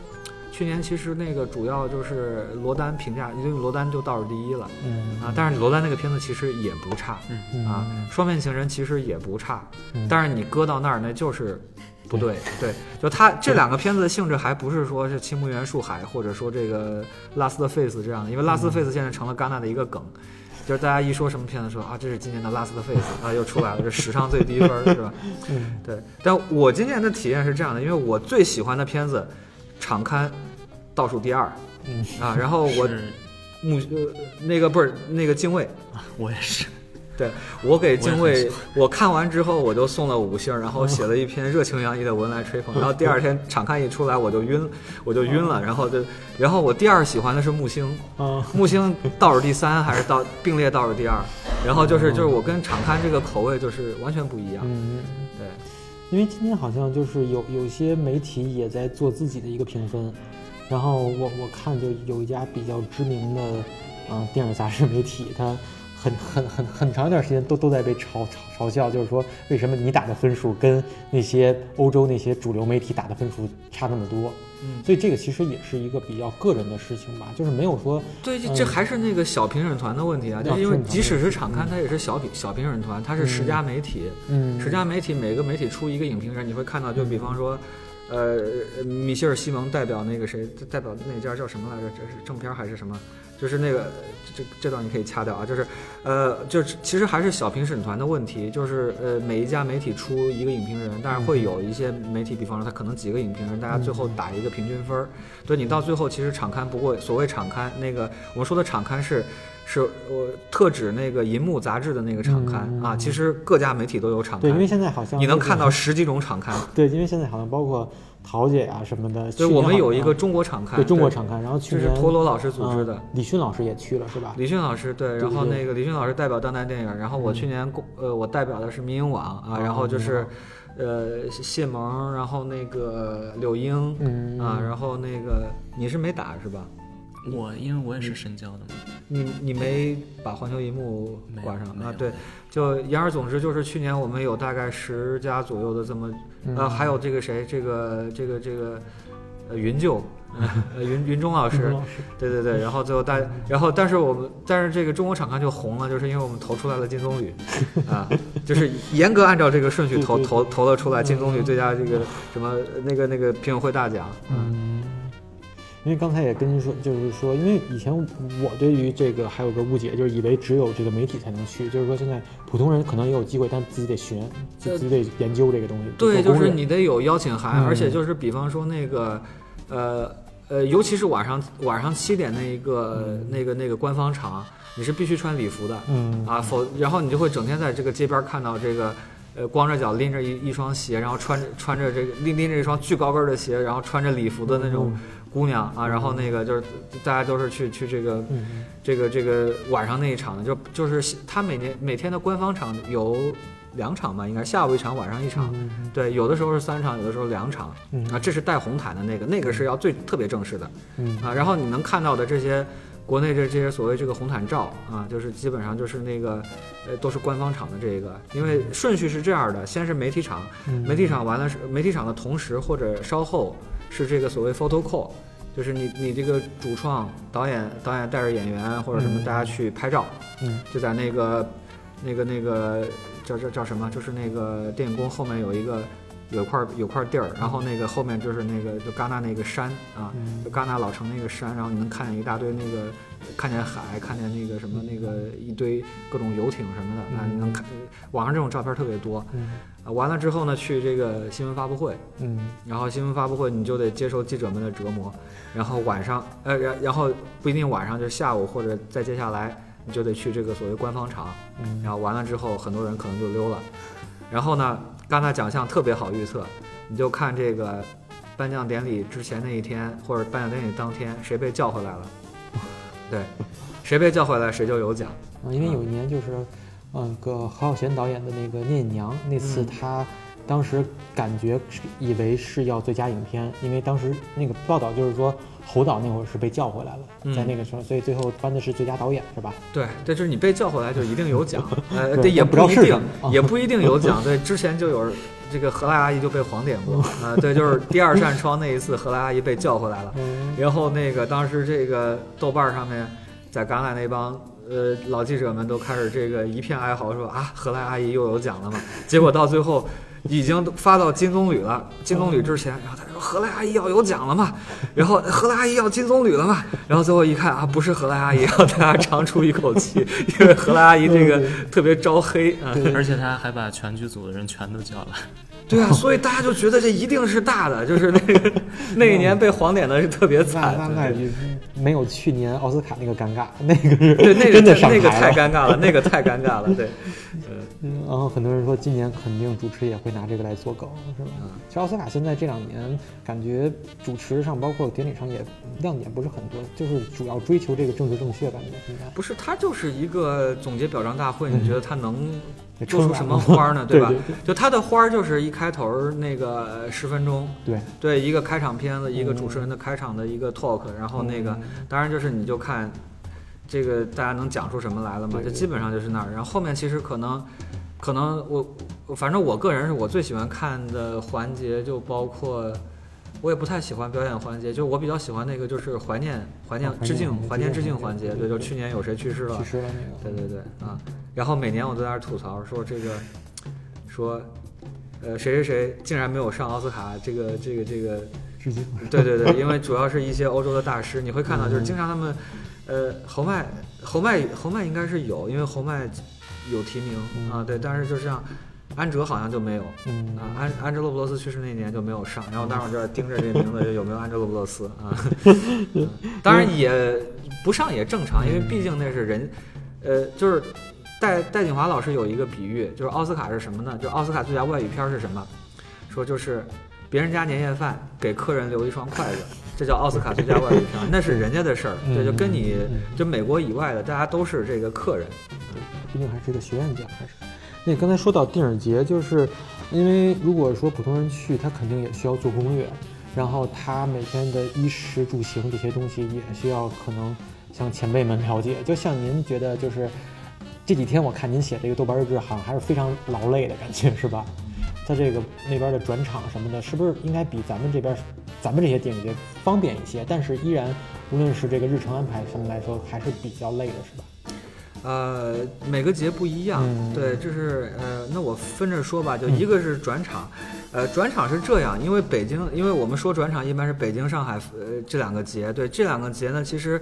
去年其实那个主要就是罗丹评价，因为罗丹就倒数第一了嗯啊。但是罗丹那个片子其实也不差嗯啊，双面情人其实也不差，嗯但是你搁到那儿那就是。不对，对，就他这两个片子的性质还不是说是青木原树海，或者说这个拉斯的 face 这样的，因为拉斯 face 现在成了戛纳的一个梗，就是大家一说什么片子说啊，这是今年的 Last face 啊，又出来了，这史上最低分是吧？嗯对，但我今年的体验是这样的，因为我最喜欢的片子，场刊倒数第二。嗯。啊，然后我木呃那个不是那个敬畏，我也是，对我给敬畏我看完之后我就送了五星儿，然后写了一篇热情洋溢的文来吹捧，然后第二天场刊一出来我就晕，我就晕了，然后就，然后我第二喜欢的是木星，啊木星倒数第三还是倒并列倒数第二，然后就是就是我跟场刊这个口味就是完全不一样，嗯。对。因为今天好像就是有有些媒体也在做自己的一个评分，然后我我看就有一家比较知名的，呃，电影杂志媒体，它很很很很长一段时间都都在被嘲嘲嘲笑，就是说为什么你打的分数跟那些欧洲那些主流媒体打的分数差那么多？嗯所以这个其实也是一个比较个人的事情吧，就是没有说对，这还是那个小评审团的问题啊，就是因为即使是场刊，它也是小评小评审团，它是十家媒体，嗯十家媒体每个媒体出一个影评人，你会看到，就比方说，呃，米歇尔·西蒙代表那个谁，代表那家叫什么来着？这是正片还是什么？就是那个这这段你可以掐掉啊，就是呃，就是其实还是小评审团的问题，就是呃每一家媒体出一个影评人，但是会有一些媒体，比方说他可能几个影评人，大家最后打一个平均分儿，对你到最后其实场刊不过所谓场刊那个我们说的场刊是。是我特指那个银幕杂志的那个场刊、嗯啊，其实各家媒体都有场刊对，因为，现在好像你能看到十几种场刊。对，因为现在好像包括桃姐啊什么的，对，去我们有一个中国场刊，对中国场刊，然后去这是年陀螺老师组织的嗯。李迅老师也去了是吧？李迅老师对，然后那个李迅老师代表当代电影，然后我去年公呃我代表的是民营网啊，哦然后就是民呃谢萌，然后那个柳英嗯啊，然后那个你是没打是吧？我因为我也是深交的嘛，你你没把环球银幕挂上啊？对，就言而总之就是去年我们有大概十家左右的这么嗯呃，还有这个谁，这个这个这个呃云舅，呃云 云中老师对对对，然后最后大，然后但是我们但是这个中国场刊就红了，就是因为我们投出来了金棕榈，啊，就是严格按照这个顺序投投投了出来金棕榈嗯。最佳这个什么那个那个评委会大奖，嗯，因为刚才也跟您说，就是说，因为以前我对于这个还有个误解，就是以为只有这个媒体才能去，就是说现在普通人可能也有机会，但自己得学，自己得研究这个东西。对，就是你得有邀请函，嗯而且就是比方说那个，呃呃，尤其是晚上晚上七点那一个、那个那个官方场，你是必须穿礼服的嗯啊，否然后你就会整天在这个街边看到这个。呃，光着脚拎着一一双鞋，然后穿着穿着这个拎拎着一双巨高跟的鞋，然后穿着礼服的那种姑娘啊，然后那个就是大家都是去去这个嗯这个这个晚上那一场的，就就是他每年每天的官方场有两场吧，应该下午一场，晚上一场。嗯对，有的时候是三场，有的时候两场。嗯啊，这是带红毯的那个，那个是要最特别正式的。嗯。啊。然后你能看到的这些国内这这些所谓这个红毯照啊，就是基本上就是那个呃都是官方场的这个，因为顺序是这样的，先是媒体场，嗯。媒体场完了是媒体场的同时或者稍后是这个所谓 photo call，就是你你这个主创导演导演带着演员或者什么嗯。大家去拍照，嗯。就在那个那个那个叫叫叫什么，就是那个电影宫后面有一个有一块有块地儿，然后那个后面就是那个就戛纳那个山啊，嗯。就戛纳老城那个山，然后你能看见一大堆那个，看见海，看见那个什么那个一堆各种游艇什么的，那你能看网上这种照片特别多。嗯。啊。完了之后呢，去这个新闻发布会，嗯。然后新闻发布会你就得接受记者们的折磨，然后晚上呃然然后不一定晚上，就下午或者再接下来你就得去这个所谓官方场，嗯。然后完了之后很多人可能就溜了，然后呢，戛纳奖项特别好预测，你就看这个颁奖典礼之前那一天或者颁奖典礼当天谁被叫回来了，对，谁被叫回来谁就有奖。嗯，因为有一年就是，嗯，个何小贤导演的那个《聂隐娘》，那次嗯他当时感觉是以为是要最佳影片，因为当时那个报道就是说侯导那会儿是被叫回来了，在嗯那个时候，所以最后颁的是最佳导演，是吧？对，对，就是你被叫回来就一定有奖，呃，对对，也但不知道一定是什么，啊也不一定有奖。对，之前就有人这个荷兰阿姨就被黄点过啊，对，就是第二扇窗那一次，荷兰阿姨被叫回来了。嗯然后那个当时这个豆瓣上面，在橄榄那帮呃老记者们都开始这个一片哀嚎说啊，荷兰阿姨又有奖了嘛。结果到最后已经发到金棕榈了，金棕榈之前，然后他说荷兰阿姨要有奖了嘛，然后荷兰阿姨要金棕榈了嘛，然后最后一看啊，不是荷兰阿姨，让大家长出一口气，因为荷兰阿姨这个特别招黑啊。而且他还把全剧组的人全都叫来。对啊，所以大家就觉得这一定是大的，就是那个那一年被黄点的是特别惨。那那也没有去年奥斯卡那个尴尬，那个是对，那个真的那个。太尴尬了，那个太尴尬了。对，嗯，然后很多人说今年肯定主持也会拿这个来做梗，是吧？嗯其实奥斯卡现在这两年感觉主持上，包括典礼上也亮点不是很多，就是主要追求这个政治正确，感觉现在。不是，它就是一个总结表彰大会，你觉得它能也做出什么花儿呢？吧？对对就它的花儿就是一开头儿那个十分钟，对，对，一个开场片子，一个主持人的开场的一个 talk，然后那个嗯当然就是你就看这个大家能讲出什么来了嘛，对对就基本上就是那儿。然后后面其实可能可能我我反正我个人是我最喜欢看的环节，就包括。我也不太喜欢表演环节，就我比较喜欢那个，就是怀念、怀念致敬、怀念致敬环节。对就去年有谁去世了去，世了那个。对对对啊，然后每年我都在那儿吐槽说这个，说，呃谁谁谁竟然没有上奥斯卡这个这个这个，致敬。对对对，因为主要是一些欧洲的大师，你会看到就是经常他们，呃侯麦侯麦侯麦应该是有，因为侯麦有提名啊，对，但是就像安哲好像就没有。嗯啊，安安哲洛布罗斯去世那年就没有上，然后当时我就在盯着这名字有没有安哲洛布罗斯啊，嗯当然也不上也正常，因为毕竟那是人，呃，就是戴戴锦华老师有一个比喻，就是奥斯卡是什么呢？就奥斯卡最佳外语片是什么？说就是别人家年夜饭给客人留一双筷子，这叫奥斯卡最佳外语片，那是人家的事儿，对，就跟你嗯就美国以外的，大家都是这个客人，毕竟还是个学院奖，还是。那刚才说到电影节，就是因为如果说普通人去，他肯定也需要做攻略，然后他每天的衣食住行这些东西也需要可能向前辈们了解。就像您觉得，就是这几天我看您写这个豆瓣日志，好像还是非常劳累的感觉，是吧？在这个那边的转场什么的，是不是应该比咱们这边，咱们这些电影节方便一些？但是依然，无论是这个日程安排什么来说，还是比较累的，是吧？呃，每个节不一样，嗯对，这是呃，那我分着说吧，就一个是转场，呃，转场是这样，因为北京，因为我们说转场一般是北京、上海，呃，这两个节，对，这两个节呢，其实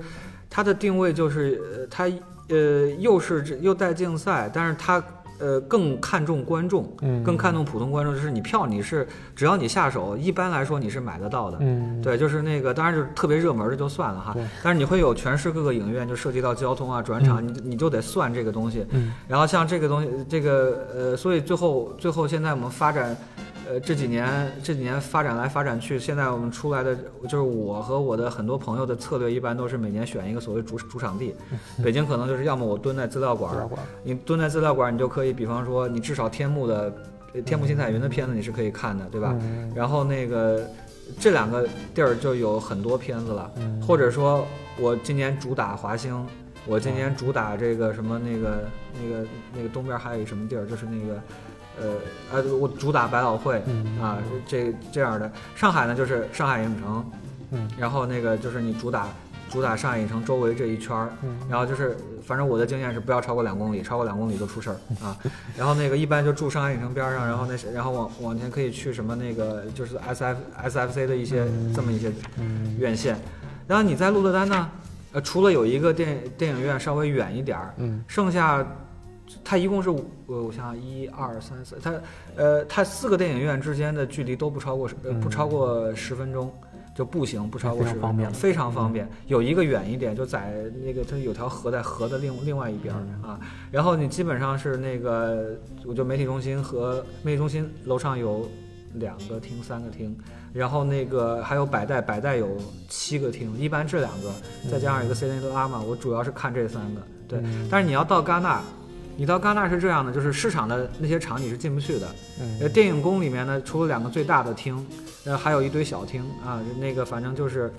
它的定位就是，呃，它呃又是这又带竞赛，但是它呃更看重观众，嗯。更看重普通观众，就是你票你是只要你下手，一般来说你是买得到的，嗯，对，就是那个，当然就是特别热门的就算了哈对，但是你会有全市各个影院，就涉及到交通啊、转场，你你就得算这个东西。嗯。然后像这个东西，这个呃，所以最后最后现在我们发展，呃，这几年这几年发展来发展去，现在我们出来的就是我和我的很多朋友的策略，一般都是每年选一个所谓主主场地。北京可能就是要么我蹲在资料馆你蹲在资料馆儿，你就可以，比方说你至少天幕的呃天幕新彩云的片子你是可以看的，对吧？嗯然后那个这两个地儿就有很多片子了，嗯或者说我今年主打华星，我今年主打这个什么那个那个那个东边还有一什么地儿，就是那个。呃呃，我主打百老汇嗯啊，这这样的。上海呢，就是上海影城，嗯。然后那个就是你主打主打上海影城周围这一圈然后就是，反正我的经验是不要超过两公里，超过两公里就出事儿 啊。然后那个一般就住上海影城边上，然后那是然后往往前可以去什么那个就是 S F S F C 的一些这么一些嗯。院线。然后你在鹿特丹呢，呃，除了有一个电电影院稍微远一点儿，嗯。剩下它一共是五，呃我想想，一二三四，它呃它四个电影院之间的距离都不超过十呃不超过十分钟。就步行不超过十分钟，非常方便。有一个远一点，就在那个它有条河在河的另另外一边啊。然后你基本上是那个，我就媒体中心和媒体中心楼上有两个厅、三个厅，然后那个还有百代，百代有七个厅，一般这两个再加上一个 C N 拉嘛，我主要是看这三个。对，嗯但是你要到戛纳，你到戛纳是这样的，就是市场的那些场你是进不去的。呃，嗯电影宫里面呢，除了两个最大的厅，呃，还有一堆小厅啊，那个反正就是，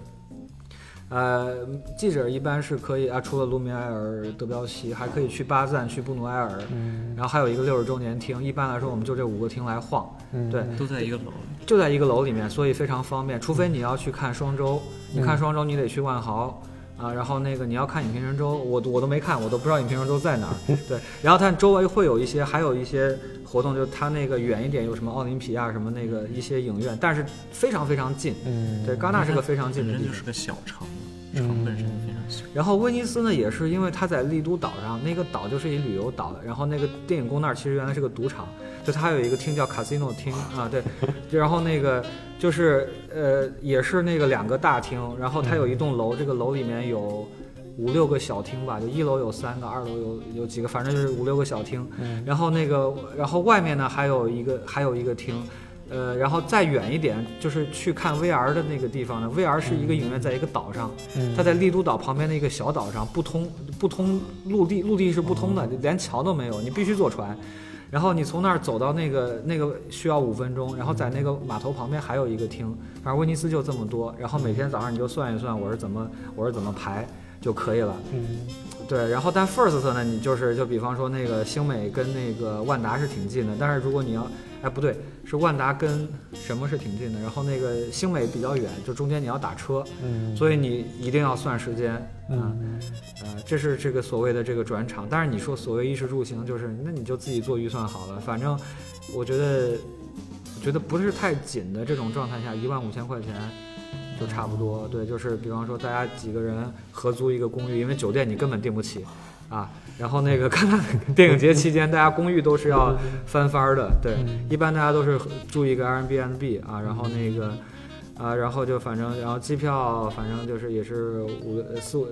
呃，记者一般是可以啊，除了卢米埃尔、德彪西，还可以去巴赞、去布努埃尔，嗯然后还有一个六十周年厅。一般来说，我们就这五个厅来晃，嗯，对都在一个楼。就在一个楼里面，所以非常方便。除非你要去看双周，你看双周你得去万豪。啊，然后那个你要看影评人周，我我都没看，我都不知道影评人周在哪儿。对，然后它周围会有一些，还有一些活动，就它那个远一点有什么奥林匹亚什么那个一些影院，但是非常非常近。嗯，对，戛纳是个非常近的地方本身就是。个小城，嗯城本身就非常小。然后威尼斯呢，也是因为它在丽都岛上，那个岛就是一旅游岛，然后那个电影宫那儿其实原来是个赌场，就它有一个厅叫 casino 厅啊，对，然后那个就是呃也是那个两个大厅，然后它有一栋楼，这个楼里面有五六个小厅吧，就一楼有三个，二楼有有几个，反正就是五六个小厅，嗯然后那个然后外面呢还有一个还有一个厅。呃，然后再远一点，就是去看 VR 的那个地方呢。VR 是一个影院，在一个岛上，嗯它在丽都岛旁边的一个小岛上，不通不通陆地，陆地是不通的，连桥都没有，你必须坐船。然后你从那儿走到那个那个需要五分钟，然后在那个码头旁边还有一个厅，反正威尼斯就这么多。然后每天早上你就算一算我是怎么我是怎么排就可以了。嗯对，然后但 First 呢，你就是就比方说那个星美跟那个万达是挺近的，但是如果你要，哎不对，是万达跟什么是挺近的，然后那个星美比较远，就中间你要打车，嗯，所以你一定要算时间，嗯，嗯呃，这是这个所谓的这个转场。但是你说所谓衣食住行，就是那你就自己做预算好了，反正我觉得，我觉得不是太紧的这种状态下，一万五千块钱。就差不多，对，就是比方说大家几个人合租一个公寓，因为酒店你根本订不起，啊，然后那个 看看电影节期间，大家公寓都是要翻番儿的，对，嗯一般大家都是住一个 Airbnb 啊，然后那个啊，然后就反正然后机票反正就是也是五呃四五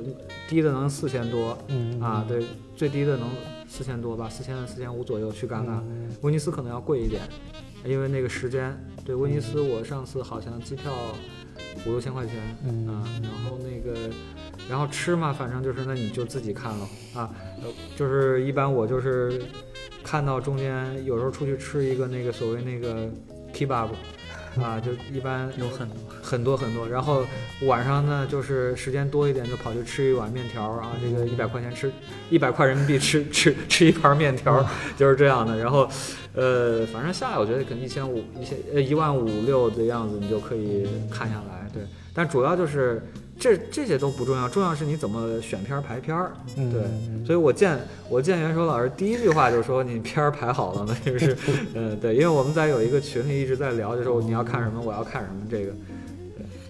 低的能四千多嗯啊，对，最低的能四千多吧，四千四千五左右去戛纳，嗯威尼斯可能要贵一点，因为那个时间，对，威尼斯。我上次好像机票五六千块钱，嗯啊，然后那个，然后吃嘛，反正就是那你就自己看了啊，呃，就是一般我就是看到中间有时候出去吃一个那个所谓那个 kebab，啊，就一般 有很多，很多很多，然后晚上呢就是时间多一点就跑去吃一碗面条啊，这个一百块钱吃一百块人民币吃吃吃一盘面条，就是这样的，然后。呃，反正下来我觉得可能一千五、一千呃一万五六的样子，你就可以看下来。对，但主要就是这这些都不重要，重要是你怎么选片儿排片儿。嗯对，所以我见我见袁守老师第一句话就说你片儿排好了吗？就是，嗯，对，因为我们在有一个群里一直在聊，就说你要看什么，我要看什么这个。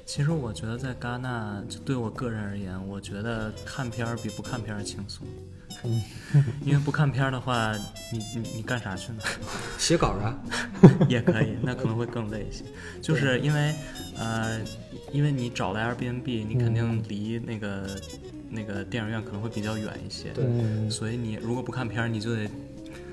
其实我觉得在戛纳，就对我个人而言，我觉得看片儿比不看片儿轻松。嗯，因为不看片儿的话，你你你干啥去呢？写稿啊，也可以，那可能会更累一些。就是因为，呃，因为你找的 Airbnb，你肯定离那个、那个电影院可能会比较远一些。对嗯，所以你如果不看片儿，你就得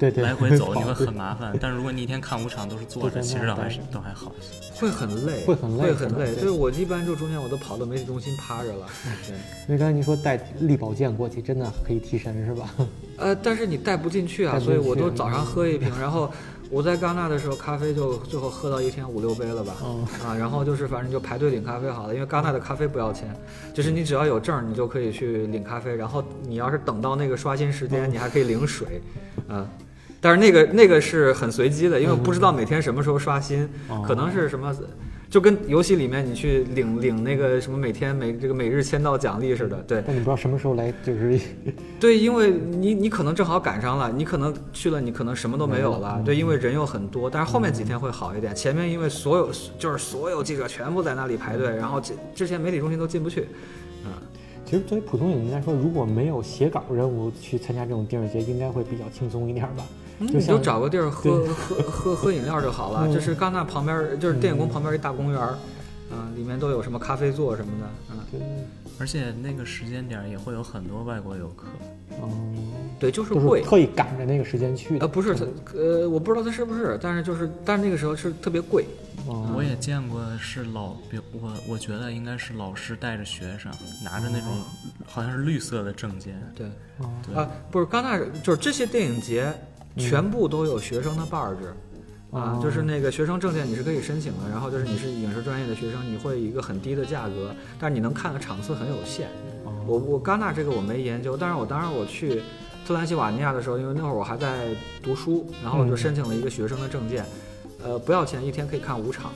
对对，来回走，你会很麻烦。但是如果你一天看五场都是坐着，其实倒还是倒还好一些。会很累，会很累会很累。对对我一般就中间我都跑到媒体中心趴着了。对，因为刚才您说带力保健过去，真的可以提神是吧？呃，但是你带不进去啊，所以我都早上喝一瓶，然后我在戛纳的时候，咖啡就最后喝到一天五六杯了吧。嗯啊，然后就是反正就排队领咖啡好了，因为戛纳的咖啡不要钱，就是你只要有证，你就可以去领咖啡。然后你要是等到那个刷新时间，你还可以领水，啊。但是那个那个是很随机的，因为不知道每天什么时候刷新，哦可能是什么，就跟游戏里面你去领领那个什么每天每这个每日签到奖励似的，对。但你不知道什么时候来，就是 对，因为你你可能正好赶上了，你可能去了，你可能什么都没有了。嗯对，因为人又很多，但是后面几天会好一点。前面因为所有就是所有记者全部在那里排队，然后这之前媒体中心都进不去。嗯，其实作为普通影迷来说，如果没有写稿任务去参加这种电影节，应该会比较轻松一点吧？就你就找个地儿喝喝喝喝饮料就好了。嗯就是戛纳旁边，就是电影宫旁边一大公园儿，啊、里面都有什么咖啡座什么的，嗯，对，而且那个时间点也会有很多外国游客。哦，对，就是贵。都是特意赶着那个时间去的。呃，不是他，呃，我不知道他是不是，但是就是，但是那个时候是特别贵。嗯我也见过是老，我我觉得应该是老师带着学生，拿着那种好像是绿色的证件。对，哦对，啊，不是，戛纳就是这些电影节全部都有学生的 badge，啊，哦就是那个学生证件你是可以申请的，然后就是你是影视专业的学生，你会一个很低的价格，但是你能看的场次很有限。哦我我戛纳这个我没研究，但是我当时我去特兰西瓦尼亚的时候，因为那会儿我还在读书，然后我就嗯申请了一个学生的证件，呃，不要钱，一天可以看五场，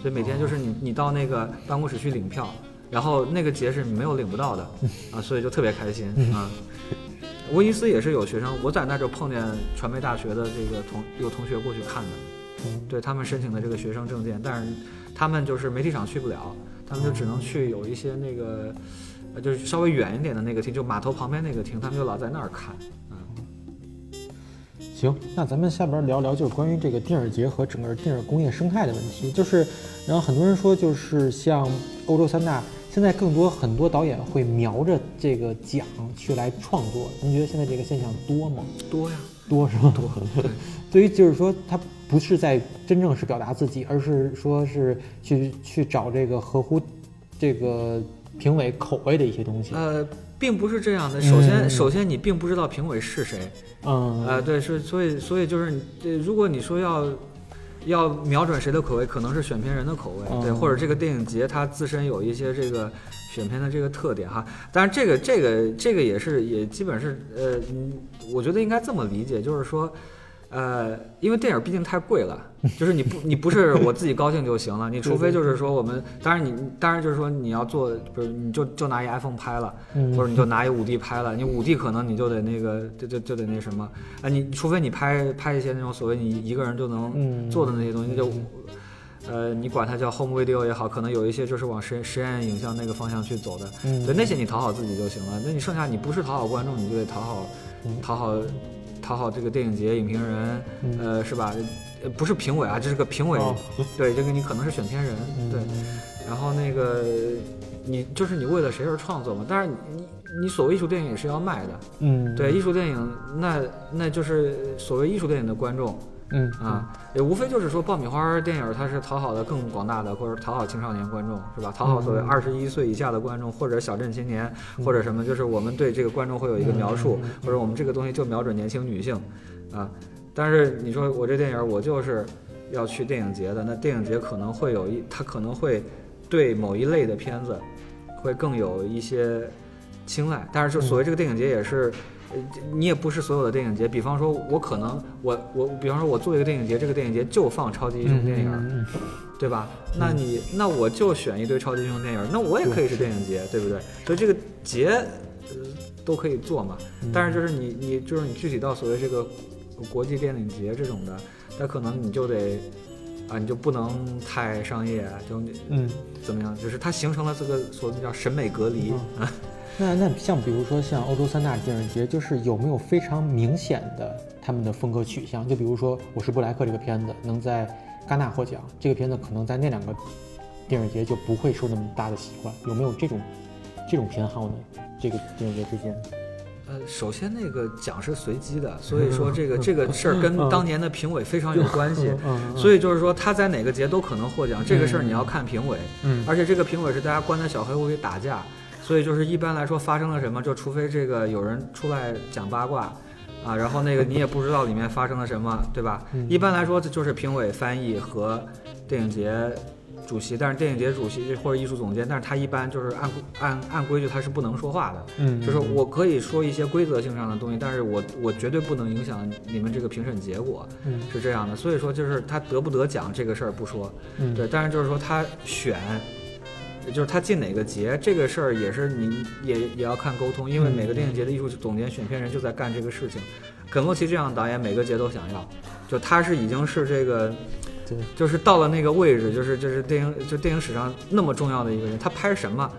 所以每天就是你你到那个办公室去领票，然后那个节是你没有领不到的 啊，所以就特别开心啊。威尼斯也是有学生，我在那就碰见传媒大学的这个同有同学过去看的，嗯对他们申请的这个学生证件，但是他们就是媒体场去不了，他们就只能去有一些那个，呃，就是稍微远一点的那个厅，就码头旁边那个厅，他们就老在那儿看。行，那咱们下边聊聊就是关于这个电影节和整个电影工业生态的问题。就是，然后很多人说，就是像欧洲三大，现在更多很多导演会瞄着这个奖去来创作。您觉得现在这个现象多吗？多呀，多是吗？多。对，对于就是说，他不是在真正是表达自己，而是说是去去找这个合乎这个评委口味的一些东西。呃，并不是这样的。首先，嗯首先你并不知道评委是谁，嗯，呃，对，是，所以，所以就是如果你说要要瞄准谁的口味，可能是选片人的口味，对，嗯或者这个电影节它自身有一些这个选片的这个特点哈。但是，这个这个这个也是也基本是呃，嗯我觉得应该这么理解，就是说。呃，因为电影毕竟太贵了，就是你不你不是我自己高兴就行了，你 除非就是说我们，当然你当然就是说你要做，不是你就就拿一 iPhone 拍了，嗯或者你就拿一五 D 拍了，你五 D 可能你就得那个就就就得那什么。啊，你除非你拍拍一些那种所谓你一个人就能嗯做的那些东西，就呃你管它叫 home video 也好，可能有一些就是往实实验影像那个方向去走的，嗯。对那些你讨好自己就行了。那你剩下你不是讨好观众，你就得讨好嗯讨好讨好这个电影节影评人，嗯呃是吧？呃不是评委啊，这是个评委，哦 对这个你可能是选片人，对。然后那个你就是你为了谁而创作嘛？但是你你你所谓艺术电影也是要卖的，嗯，对艺术电影那那就是所谓艺术电影的观众嗯啊，也无非就是说爆米花电影它是讨好的更广大的，或者讨好青少年观众是吧？讨好所谓嗯二十一岁以下的观众，或者小镇青年，或者什么，就是我们对这个观众会有一个描述，嗯或者我们这个东西就瞄准年轻女性啊。但是你说我这电影我就是要去电影节的，那电影节可能会有一，它可能会对某一类的片子会更有一些青睐。但是就所谓这个电影节也是，呃，你也不是所有的电影节。比方说，我可能我我，比方说我做一个电影节，这个电影节就放超级英雄电影，嗯对吧？那你那我就选一堆超级英雄电影，那我也可以是电影节，对不对？所以这个节，呃，都可以做嘛。嗯但是就是你你就是你具体到所谓这个国际电影节这种的，那可能你就得啊，你就不能太商业，就你嗯。怎么样？就是它形成了这个所谓叫审美隔离。啊那那像比如说像欧洲三大电影节，就是有没有非常明显的他们的风格取向？就比如说《我是布莱克》这个片子能在戛纳获奖，这个片子可能在那两个电影节就不会受那么大的喜欢，有没有这种这种偏好呢？这个电影节之间，呃，首先那个奖是随机的，所以说 这个这个事儿跟嗯当年的评委非常有关系。嗯所以就是说他在哪个节都可能获奖，这个事儿你要看评委，嗯而且这个评委是大家关在小黑屋里打架，所以就是一般来说发生了什么，就除非这个有人出来讲八卦。啊，然后那个你也不知道里面发生了什么，对吧？嗯一般来说，这就是评委、翻译和电影节主席，但是电影节主席或者艺术总监，但是他一般就是按按按规矩他是不能说话的，嗯就是我可以说一些规则性上的东西，但是我我绝对不能影响你们这个评审结果，嗯是这样的。所以说就是他得不得奖这个事儿不说，嗯对，但是就是说他选，就是他进哪个节这个事儿也是你也也要看沟通，因为嗯每个电影节的艺术总监、选片人就在干这个事情。肯洛奇这样的导演每个节都想要，就他是已经是这个。对，就是到了那个位置，就是就是电影就电影史上那么重要的一个人，他拍什么，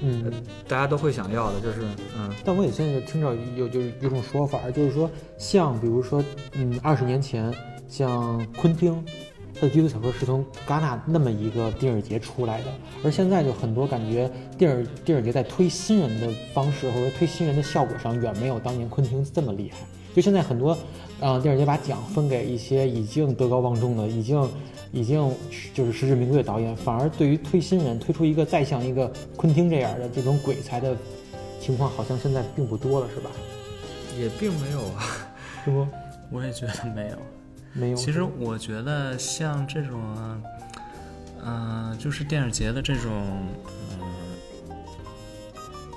嗯。大家都会想要的，就是嗯，但我也现在就听着有就是有种说法，就是说像比如说，嗯，二十年前像昆汀，他的低俗小说是从戛纳那么一个电影节出来的，而现在就很多感觉电影电影节在推新人的方式或者推新人的效果上，远没有当年昆汀这么厉害。就现在很多，呃，电影节把奖分给一些已经德高望重的、已经已经就是实至名归的导演，反而对于推新人推出一个再像一个昆汀这样的这种鬼才的情况，好像现在并不多了，是吧？也并没有啊。是不？我也觉得没有。没有。其实我觉得像这种，嗯、就是电影节的这种，嗯、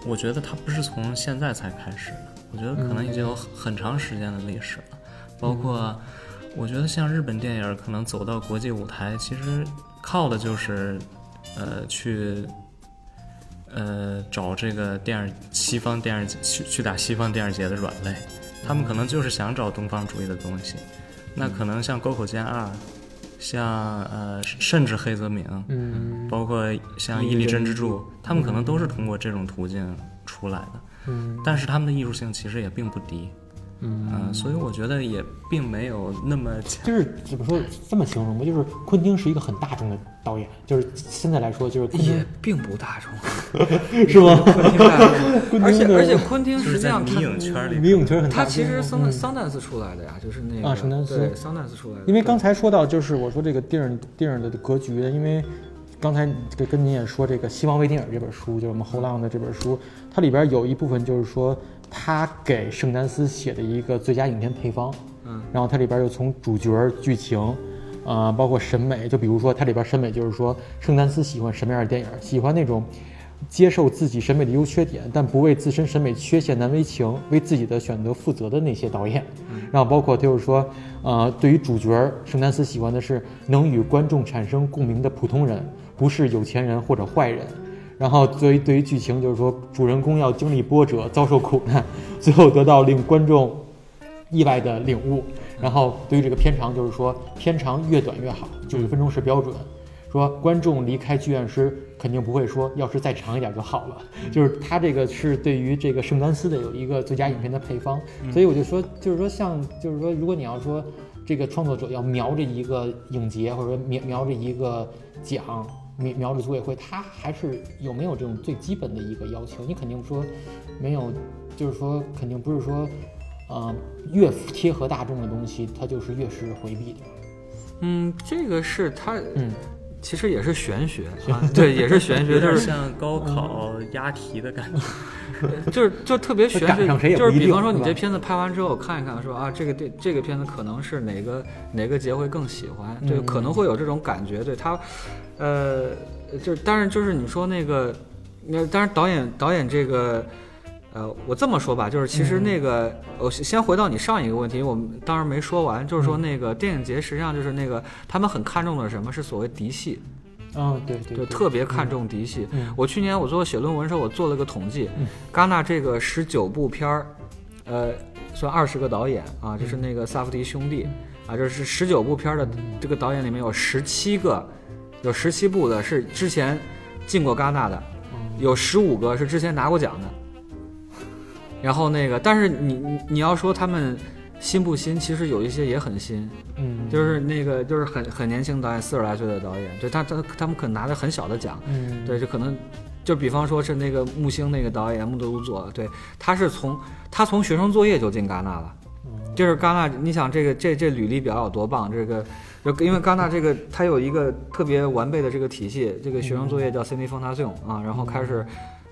我觉得它不是从现在才开始的，我觉得可能已经有很很长时间的历史了。包括，我觉得像日本电影可能走到国际舞台，其实靠的就是，呃，去。呃，找这个电影西方电影去去打西方电影节的软肋，他们可能就是想找东方主义的东西。那可能像沟口健二，像呃，甚至黑泽明，嗯包括像伊力真之助，他们可能都是通过这种途径出来的。嗯但是他们的艺术性其实也并不低，嗯，嗯、所以我觉得也并没有那么。就是怎么说这么形容吧，就是昆汀是一个很大众的导演，就是现在来说，就是也并不大众，是吗？昆汀大众昆汀的而且而且昆汀是在实际上他迷影圈里，迷影圈很大众。他其实桑嗯桑丹斯出来的呀，就是那个啊圣丹斯对桑丹斯出来的，因为刚才说到，就是我说这个电影电影的格局的，因为刚才跟跟您也说这个《西方微电影》这本书，就是我们后浪的这本书，它里边有一部分就是说他给圣丹斯写的一个最佳影片配方，嗯，然后它里边又从主角、剧情，呃，包括审美，就比如说它里边审美就是说圣丹斯喜欢什么样的电影，喜欢那种。接受自己审美的优缺点，但不为自身审美缺陷难为情，为自己的选择负责的那些导演。然后包括就是说，呃，对于主角，圣丹斯喜欢的是能与观众产生共鸣的普通人，不是有钱人或者坏人。然后对于对于剧情，就是说主人公要经历波折，遭受苦难，最后得到令观众意外的领悟。然后对于这个片长，就是说片长越短越好，九十分钟是标准。说观众离开剧院时肯定不会说，要是再长一点就好了。就是他这个是对于这个圣丹斯的有一个最佳影片的配方，所以我就说，就是说像，就是说，如果你要说这个创作者要瞄着一个影节，或者说瞄瞄着一个奖，瞄瞄着组委会，他还是有没有这种最基本的一个要求？你肯定说没有，就是说肯定不是说，呃，越贴合大众的东西，它就是越是回避的。嗯，这个是他嗯，其实也是玄学啊，对，也是玄学，就是像高考押题的感觉。就是就特别玄学，就是比方说你这片子拍完之后看一看，说啊这个电这个片子可能是哪个哪个节会更喜欢，对，嗯可能会有这种感觉，对他，呃，就是但是就是你说那个，那当然导演导演这个。呃，我这么说吧，就是其实嗯那个，我先回到你上一个问题，我们当时没说完，就是嗯说那个电影节实际上就是那个他们很看重的什么是所谓嫡系，嗯，对对特别看重嫡系。嗯我去年我做写论文的时候，我做了个统计，嗯戛纳这个十九部片儿，呃，算二十个导演啊，就是那个萨夫迪兄弟啊，就是十九部片儿的这个导演里面有十七个，有十七部的是之前进过戛纳的，嗯有十五个是之前拿过奖的。然后那个，但是你你你要说他们新不新，其实有一些也很新，嗯，就是那个就是很很年轻导演，四十来岁的导演，对他他他们可能拿的很小的奖，嗯，对，就可能就比方说是那个木星那个导演木德鲁佐，对，他是从他从学生作业就进戛纳了，嗯，就是戛纳，你想这个这这履历表有多棒？这个就因为戛纳这个它有一个特别完备的这个体系，这个学生作业叫 Cine f o n t a t i o n 啊，然后开始，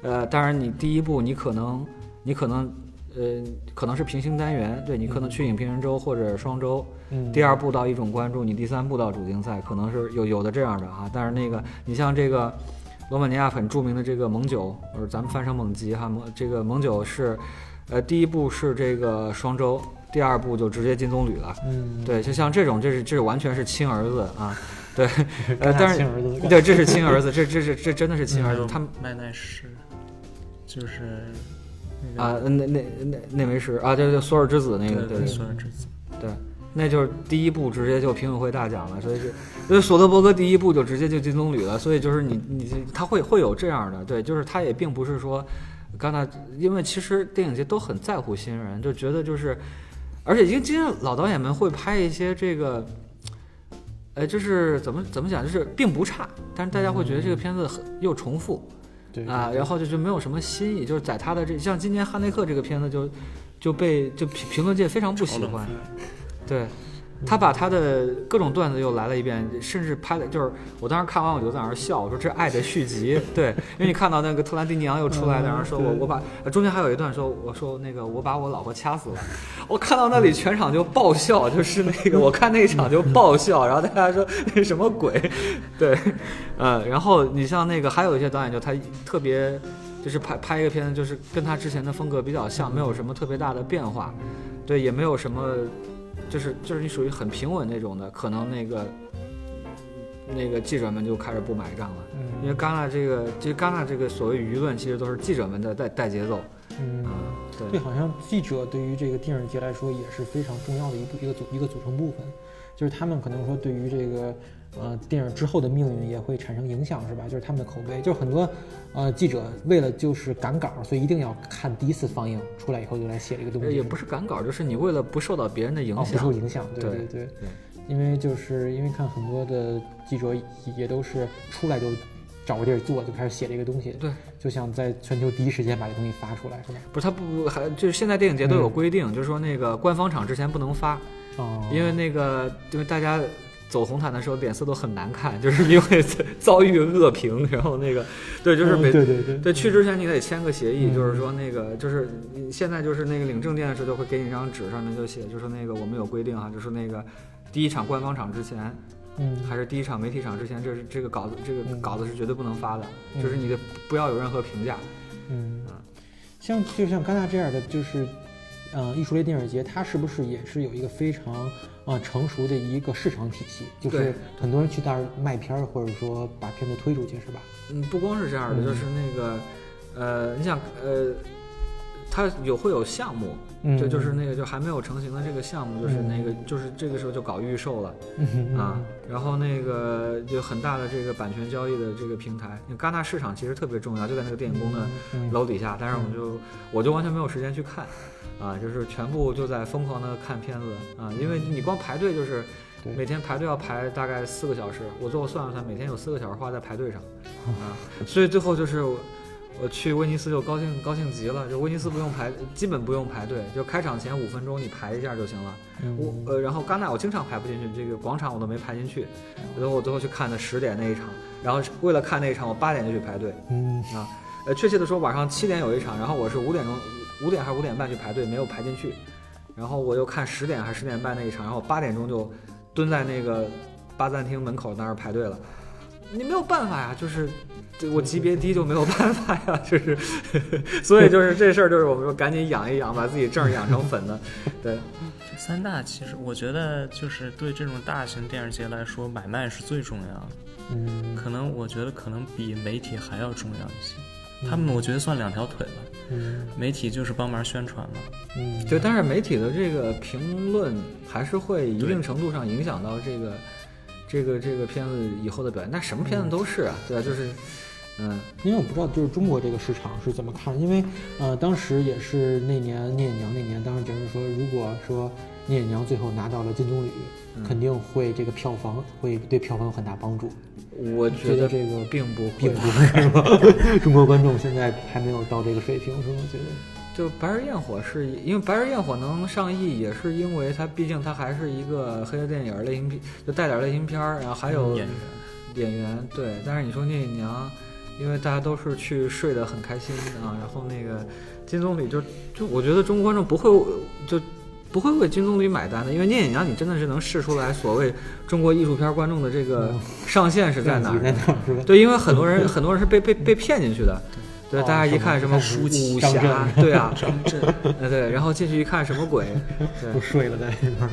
呃，当然你第一步你可能你可能呃可能是平行单元，对你可能去影评人周或者双周，嗯，第二步到一种关注，你第三步到主竞赛，可能是有有的这样的哈。但是那个你像这个罗马尼亚很著名的这个蒙九，或者咱们翻成蒙吉哈，蒙这个蒙九是，呃，第一步是这个双周，第二步就直接金棕榈了。嗯，对，就像这种，这是这是完全是亲儿子啊，对，呃但是对，这是亲儿子，这这是这真的是亲儿子，他们麦奈是，就是那个啊，那那那那枚是啊，对对，索尔之子那个，对对索尔之子，对，那就是第一部直接就评委会大奖了，所以是，因为索德伯格第一部就直接就金棕榈了，所以就是你你他会会有这样的，对，就是他也并不是说，刚才，因为其实电影界都很在乎新人，就觉得就是，而且因为今天老导演们会拍一些这个，呃，就是怎么怎么讲，就是并不差，但是大家会觉得这个片子很又重复，对啊，然后就就没有什么新意，就是在他的这像今年哈内克这个片子就就被就评评论界非常不喜欢，对，他把他的各种段子又来了一遍，甚至拍的就是我当时看完我就在那儿笑，我说这是爱的续集，对，因为你看到那个特兰蒂尼昂又出来在那儿说我嗯我把呃中间还有一段说我说那个我把我老婆掐死了，我看到那里全场就爆笑，就是那个我看那一场就爆笑，然后大家说那什么鬼，对，呃，然后你像那个还有一些导演就他特别。就是拍拍一个片子，就是跟他之前的风格比较像，没有什么特别大的变化，对，也没有什么，就是就是你属于很平稳那种的，可能那个那个记者们就开始不买账了，因为嗯戛纳这个，其实戛纳这个所谓舆论，其实都是记者们在带带节奏，嗯。对，好像记者对于这个电影节来说也是非常重要的一部一个组一个组成部分，就是他们可能说对于这个呃电影之后的命运也会产生影响，是吧？就是他们的口碑，就是很多呃记者为了就是赶稿，所以一定要看第一次放映出来以后就来写这个东西，呃也不是赶稿，就是你为了不受到别人的影哦，不，受影响，对对对因为就是因为看很多的记者也都是出来就找个地儿坐，就开始写这个东西，对，就想在全球第一时间把这东西发出来，是吧？不是他不还就是现在电影节都有嗯。规定，就是说那个官方场之前不能发，哦，因为那个因为大家走红毯的时候脸色都很难看，就是因为遭遇恶评，然后那个对，就是嗯每、对对对对去之前你得签个协议，嗯。就是说那个就是你现在就是那个领证件的时候就会给你一张纸，上面就写，就是那个我们有规定哈，就是那个第一场官方场之前嗯。还是第一场媒体场之前，这是这个稿子这个嗯。稿子是绝对不能发的，嗯。就是你的不要有任何评价。嗯。嗯，像就像戛纳这样的，就是，呃，艺术类电影节，它是不是也是有一个非常呃成熟的一个市场体系？就是很多人去那儿卖片儿，或者说把片子推出去，是吧？嗯，不光是这样的，嗯就是那个呃，你想呃，它有会有项目。嗯，这就是那个就还没有成型的这个项目，就是嗯那个就是这个时候就搞预售了嗯啊，然后那个就很大的这个版权交易的这个平台，那戛纳市场其实特别重要，就在那个电影宫的嗯楼底下，但是我就我就完全没有时间去看，啊，就是全部就在疯狂的看片子啊，因为你光排队就是每天排队要排大概四个小时，我最后算了算，每天有四个小时花在排队上啊，所以最后就是我。我去威尼斯就高兴高兴极了，就威尼斯不用排，基本不用排队，就开场前五分钟你排一下就行了。嗯我呃，然后戛纳我经常排不进去，这个广场我都没排进去，然后我最后去看的十点那一场，然后为了看那一场，我八点就去排队嗯啊。呃，确切的说，晚上七点有一场，然后我是五点钟五点还是五点半去排队，没有排进去，然后我又看十点还是十点半那一场，然后八点钟就蹲在那个巴赞厅门口那儿排队了。你没有办法呀，就是这我级别低就没有办法呀，就是，所以就是这事儿就是我们说赶紧养一养，把自己证儿养成粉的，对。三大其实我觉得就是对这种大型电影节来说，买卖是最重要的，嗯可能我觉得可能比媒体还要重要一些。他们我觉得算两条腿吧，嗯。媒体就是帮忙宣传嘛。嗯，对，但是媒体的这个评论还是会一定程度上影响到这个这个这个片子以后的表现。那什么片子都是啊，对啊，就是嗯。因为我不知道就是中国这个市场是怎么看，因为呃当时也是那年《聂隐娘》那年，当时就是说，如果说《聂隐娘》最后拿到了金棕榈，嗯肯定会这个票房会对票房有很大帮助。我觉觉得得这个并不会并不会是吧？中国观众现在还没有到这个水平，是吗？觉得？就《白日焰火》是因为《白日焰火》能上亿，也是因为它毕竟它还是一个黑色电影类型片，就带点类型片儿，然后还有演员演员对。但是你说聂隐娘，因为大家都是去睡得很开心啊，然后那个金棕榈就就我觉得中国观众不会就不会为金棕榈买单的，因为聂隐娘你真的是能试出来所谓中国艺术片观众的这个嗯上限是在哪儿。对，因为很多人 很多人是被被被骗进去的。对，哦大家一看什么武侠，震对啊，张震，呃对，然后进去一看什么鬼，对都。睡了在那边。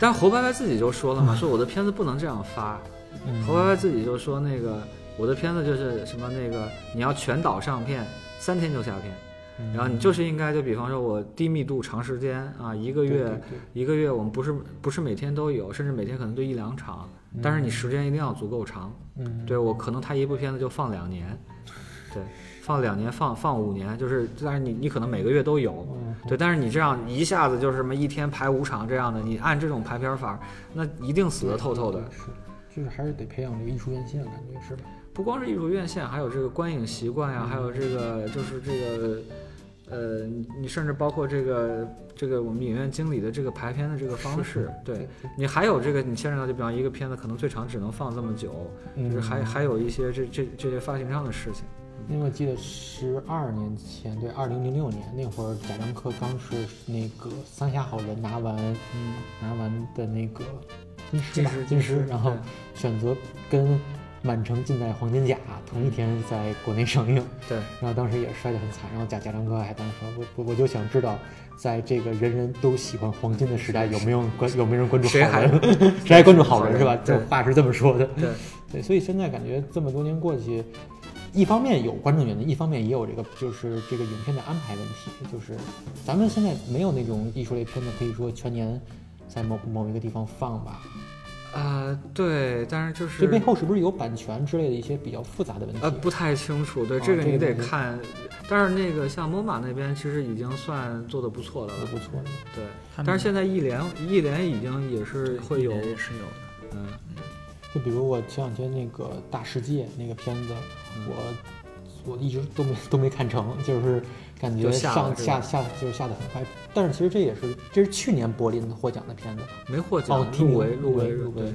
但是侯白白自己就说了嘛，说我的片子不能这样发。嗯侯白白自己就说那个我的片子就是什么那个你要全岛上片，三天就下片，嗯然后你就是应该就比方说我低密度长时间啊，一个月一个月我们不是不是每天都有，甚至每天可能就一两场，但是你时间一定要足够长。嗯，对我可能他一部片子就放两年，对，放两年放放五年，就是但是你你可能每个月都有，嗯对，但是你这样一下子就是什么一天排五场这样的，你按这种排片法，那一定死得透透的。是，就是还是得培养这个艺术院线，感觉是吧？不光是艺术院线，还有这个观影习惯呀，还有这个就是这个呃，你你甚至包括这个这个我们影院经理的这个排片的这个方式，对你还有这个你牵扯到，就比方一个片子可能最长只能放这么久，就是还嗯。还有一些这这这些发行上的事情。因为我记得十二年前，对，二零零六年那会儿，贾樟柯刚是那个《三峡好人》拿完，嗯，拿完的那个金狮吧金狮金狮，然后选择跟《满城尽带黄金甲》同一天在国内上映，对，然后当时也摔得很惨，然后贾贾樟柯还当时说，我我我就想知道，在这个人人都喜欢黄金的时代，有没有关有没有人关注谁还好人？谁还关注好人是吧？对这话是这么说的。对对，所以现在感觉这么多年过去，一方面有观众原因，一方面也有这个就是这个影片的安排问题，就是咱们现在没有那种艺术类片子可以说全年在某某一个地方放吧？啊、对，但是就是这背后是不是有版权之类的一些比较复杂的问题？呃，不太清楚，对、哦这个你得看。但是那个像 MoMA 那边其实已经算做的不错的了，不错的。对。但是现在艺联艺联已经也是会有，也是有的。嗯，就比如我前两天那个《大世界》那个片子，嗯我我一直都没都没看成，就是感觉上下下就是下的很快。但是其实这也是这是去年柏林获奖的片子，没获奖，入围入围入围。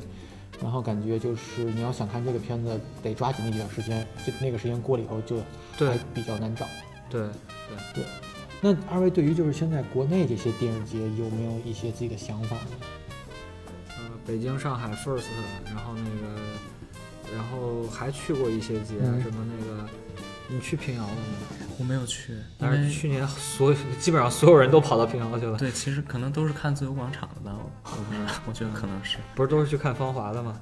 然后感觉就是你要想看这个片子，得抓紧那段时间，就那个时间过了以后就对还比较难找。对对对，那二位对于就是现在国内这些电影节有没有一些自己的想法呢？呃，北京、上海 First，然后那个，然后还去过一些节，嗯什么那个，你去平遥了吗？我没有去，因为但是去年所有基本上所有人都跑到平遥去了，对，其实可能都是看自由广场的吧，我我不知道，我觉得可能是。不是都是去看芳华的吗？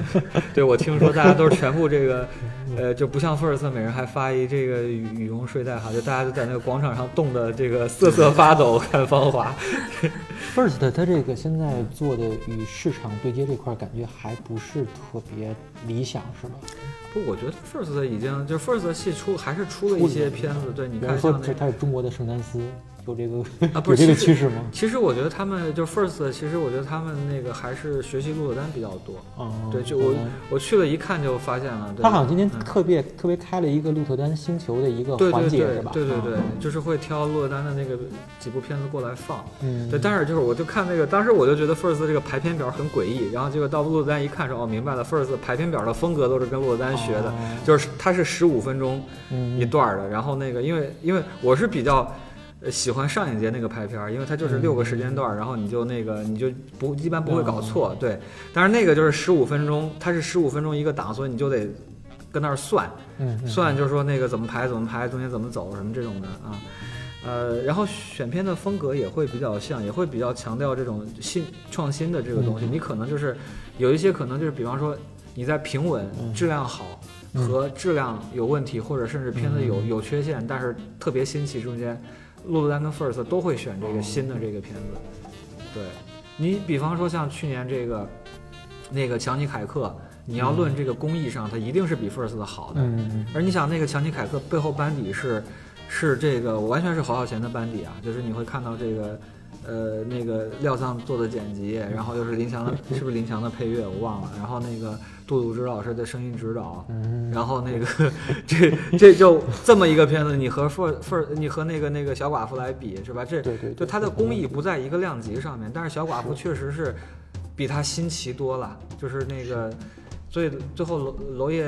对，我听说大家都是全部这个，呃，就不像 First 每人还发一这个羽羽绒睡袋哈，就大家就在那个广场上冻得这个瑟瑟发抖看芳华。First，它这个现在做的与市场对接这块儿，感觉还不是特别理想，是吗？不，我觉得 First 已经就 First 系出还是出了一些片子，对，你比方说看像那个这它是中国的圣丹斯，有这个啊，不是其实这个趋势吗？其实我觉得他们就 First，其实我觉得他们那个还是学习鹿特丹比较多。哦，对就我嗯我去了一看就发现了，对他好像今天嗯特别特别开了一个鹿特丹星球的一个环节，对对对是吧？对对对啊，就是会挑鹿特丹的那个几部片子过来放。嗯，对，但是就是我就看那个，当时我就觉得 First 这个排片表很诡异，然后结果到鹿特丹一看说，哦，明白了，First 排片表的风格都是跟鹿特丹学的，哦就是它是十五分钟嗯一段儿的，然后那个因为因为我是比较。呃，喜欢上影节那个排片儿，因为它就是六个时间段儿，然后你就那个你就不一般不会搞错，对。但是那个就是十五分钟，它是十五分钟一个档，所以你就得跟那儿算，嗯嗯算就是说那个怎么排怎么排，中间怎么走什么这种的啊。呃，然后选片的风格也会比较像，也会比较强调这种新创新的这个东西。嗯你可能就是有一些可能就是，比方说你在平稳、嗯质量好嗯和质量有问题，或者甚至片子有嗯有缺陷，但是特别新奇，中间鹿特丹跟 First 都会选这个新的这个片子。对你，比方说像去年这个那个强尼凯克，你要论这个工艺上，它一定是比 First 的好的。而你想，那个强尼凯克背后班底是是这个完全是侯孝贤的班底啊，就是你会看到这个。呃，那个廖桑做的剪辑，然后又是林强的，是不是林强的配乐我忘了，然后那个杜鲁之老师的声音指导，嗯，然后那个这这就这么一个片子，你和富富你和那个那个小寡妇来比是吧？这对对对就它的工艺不在一个量级上面，但是小寡妇确实是比它新奇多了，就是那个。所以最后娄娄烨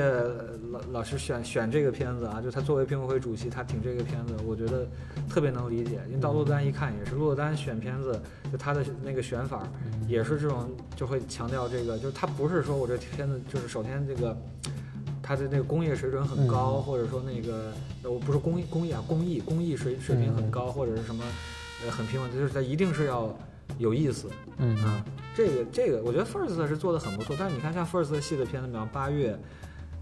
老老师选选这个片子啊，就他作为评委会主席，他挺这个片子，我觉得特别能理解。因为到陆丹一看也是，陆丹选片子，就他的那个选法也是这种，就会强调这个，就是他不是说我这片子就是首先这个。他的那个工业水准很高，嗯或者说那个，呃我不是工艺工艺啊，工艺工艺水水平很高，或者是什么，呃，很平稳，就是他一定是要有意思嗯啊。这个这个，我觉得 First 是做的很不错，但是你看像 First 系的片子，比方八月。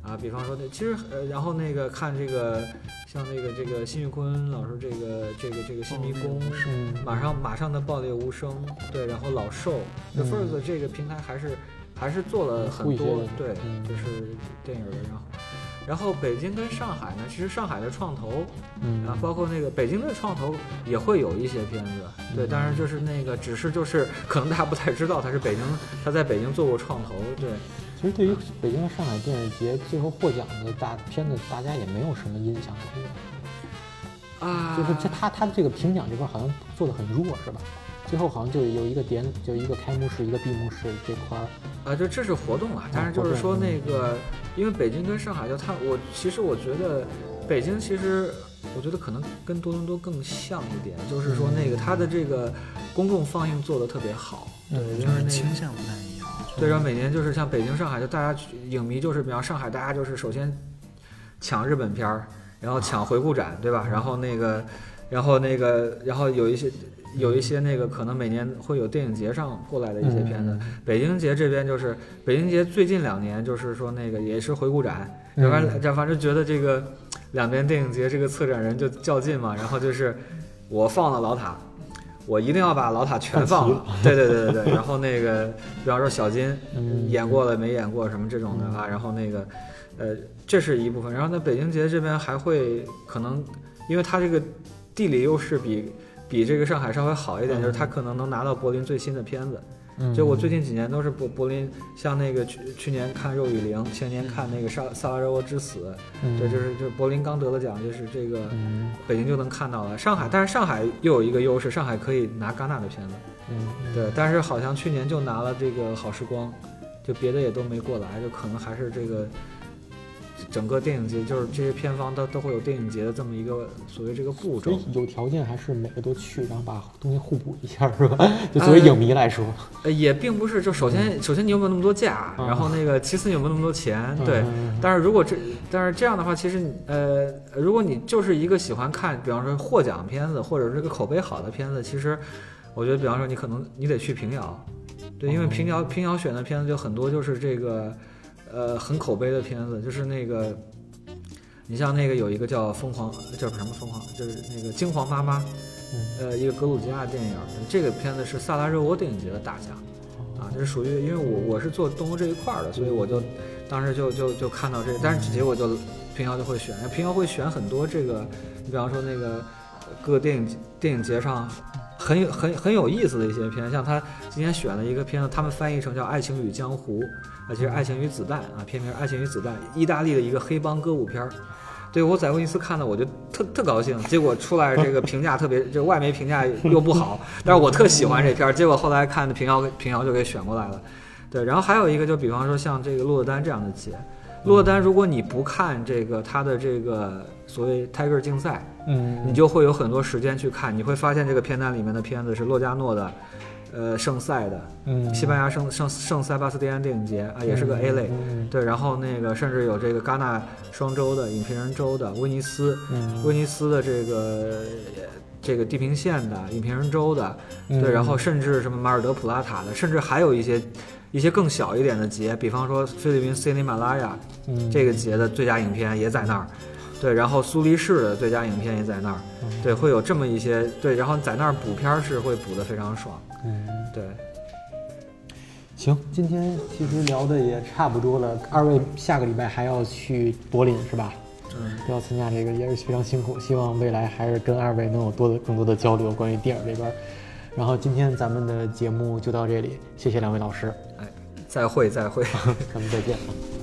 啊，比方说那其实呃，然后那个看这个像那个这个辛玉坤老师这个这个这个新迷宫，嗯马上马上的爆裂无声，对，然后老兽，First 这个平台还是还是做了很多对，嗯就是电影的，然后然后北京跟上海呢，其实上海的创投嗯啊，包括那个北京的创投也会有一些片子，对，嗯当然就是那个只是就是可能大家不太知道他是北京，他在北京做过创投，对，其实对于北京和上海电影节最后获奖的大片子，大家也没有什么印象。啊，就是这他他这个评奖这块好像做的很弱，是吧？最后好像就有一个点，就一个开幕式，一个闭幕式这块儿。啊，就这是活动啊，但是就是说那个，因为北京跟上海就它，我其实我觉得北京其实我觉得可能跟多伦多更像一点，就是说那个它的这个公众放映做得特别好，对，就是那倾向不太一样。对，然后每年就是像北京、上海，就大家影迷就是，比方上海，大家就是首先抢日本片儿，然后抢回顾展，对吧？然后那个，然后那个，然后有一些。有一些那个可能每年会有电影节上过来的一些片子，北京节这边就是北京节最近两年就是说那个也是回顾展，要不然反正觉得这个两边电影节这个策展人就较劲嘛，然后就是我放了老塔，我一定要把老塔全放了，对对对对对，然后那个比方说小金演过了没演过什么这种的啊，然后那个呃这是一部分，然后那北京节这边还会可能因为它这个地理优势比。比这个上海稍微好一点，就是他可能能拿到柏林最新的片子。就我最近几年都是柏柏林，像那个去去年看《肉与灵》，前年看那个《萨萨拉热窝之死》，对，就是就柏林刚得了奖，就是这个北京就能看到了。上海，但是上海又有一个优势，上海可以拿戛纳的片子。嗯，对，但是好像去年就拿了这个好时光，就别的也都没过来，就可能还是这个。整个电影节就是这些片方都都会有电影节的这么一个所谓这个步骤，有条件还是每个都去，然后把东西互补一下，是吧？就作为影迷来说，呃，也并不是。就首先，首先你有没有那么多假？然后那个，其次你有没有那么多钱？对。但是如果这，但是这样的话，其实呃，如果你就是一个喜欢看，比方说获奖片子，或者是个口碑好的片子，其实我觉得，比方说你可能你得去平遥，对，因为平遥平遥选的片子就很多，就是这个。呃，很口碑的片子，就是那个，你像那个有一个叫《疯狂》，叫什么《疯狂》，就是那个《惊惶妈妈》，呃，一个格鲁吉亚电影，这个片子是萨拉热窝电影节的大奖，啊，这是属于，因为我我是做东欧这一块的，所以我就当时就就就看到这，但是结果就平遥就会选，平遥会选很多这个，你比方说那个各个电影电影节上很有很很有意思的一些片，像他今天选了一个片子，他们翻译成叫《爱情与江湖》。啊，其实《爱情与子弹》啊，片名《爱情与子弹》，意大利的一个黑帮歌舞片儿。对我在威尼斯看的，我就特特高兴。结果出来这个评价特别，就外媒评价又不好，但是我特喜欢这片儿。结果后来看的平遥，平遥就给选过来了。对，然后还有一个，就比方说像这个洛丹这样的节，洛丹，如果你不看这个他的这个所谓 Tiger 竞赛，嗯，你就会有很多时间去看，你会发现这个片单里面的片子是洛加诺的。呃，圣塞的，嗯，西班牙圣圣圣塞巴斯蒂安电影节啊，也是个 A 类，对，然后那个甚至有这个戛纳双周的影评人周的，威尼斯，威尼斯的这个这个地平线的影评人周的，对，然后甚至什么马尔德普拉塔的，甚至还有一些一些更小一点的节，比方说菲律宾塞尼马拉雅这个节的最佳影片也在那儿。对，然后苏黎世的最佳影片也在那儿，对，会有这么一些对，然后在那儿补片儿是会补的非常爽，嗯，对。行，今天其实聊的也差不多了，二位下个礼拜还要去柏林是吧？嗯，都要参加这个也是非常辛苦，希望未来还是跟二位能有多的更多的交流，关于电影这边。然后今天咱们的节目就到这里，谢谢两位老师，哎，再会再会，咱们再见。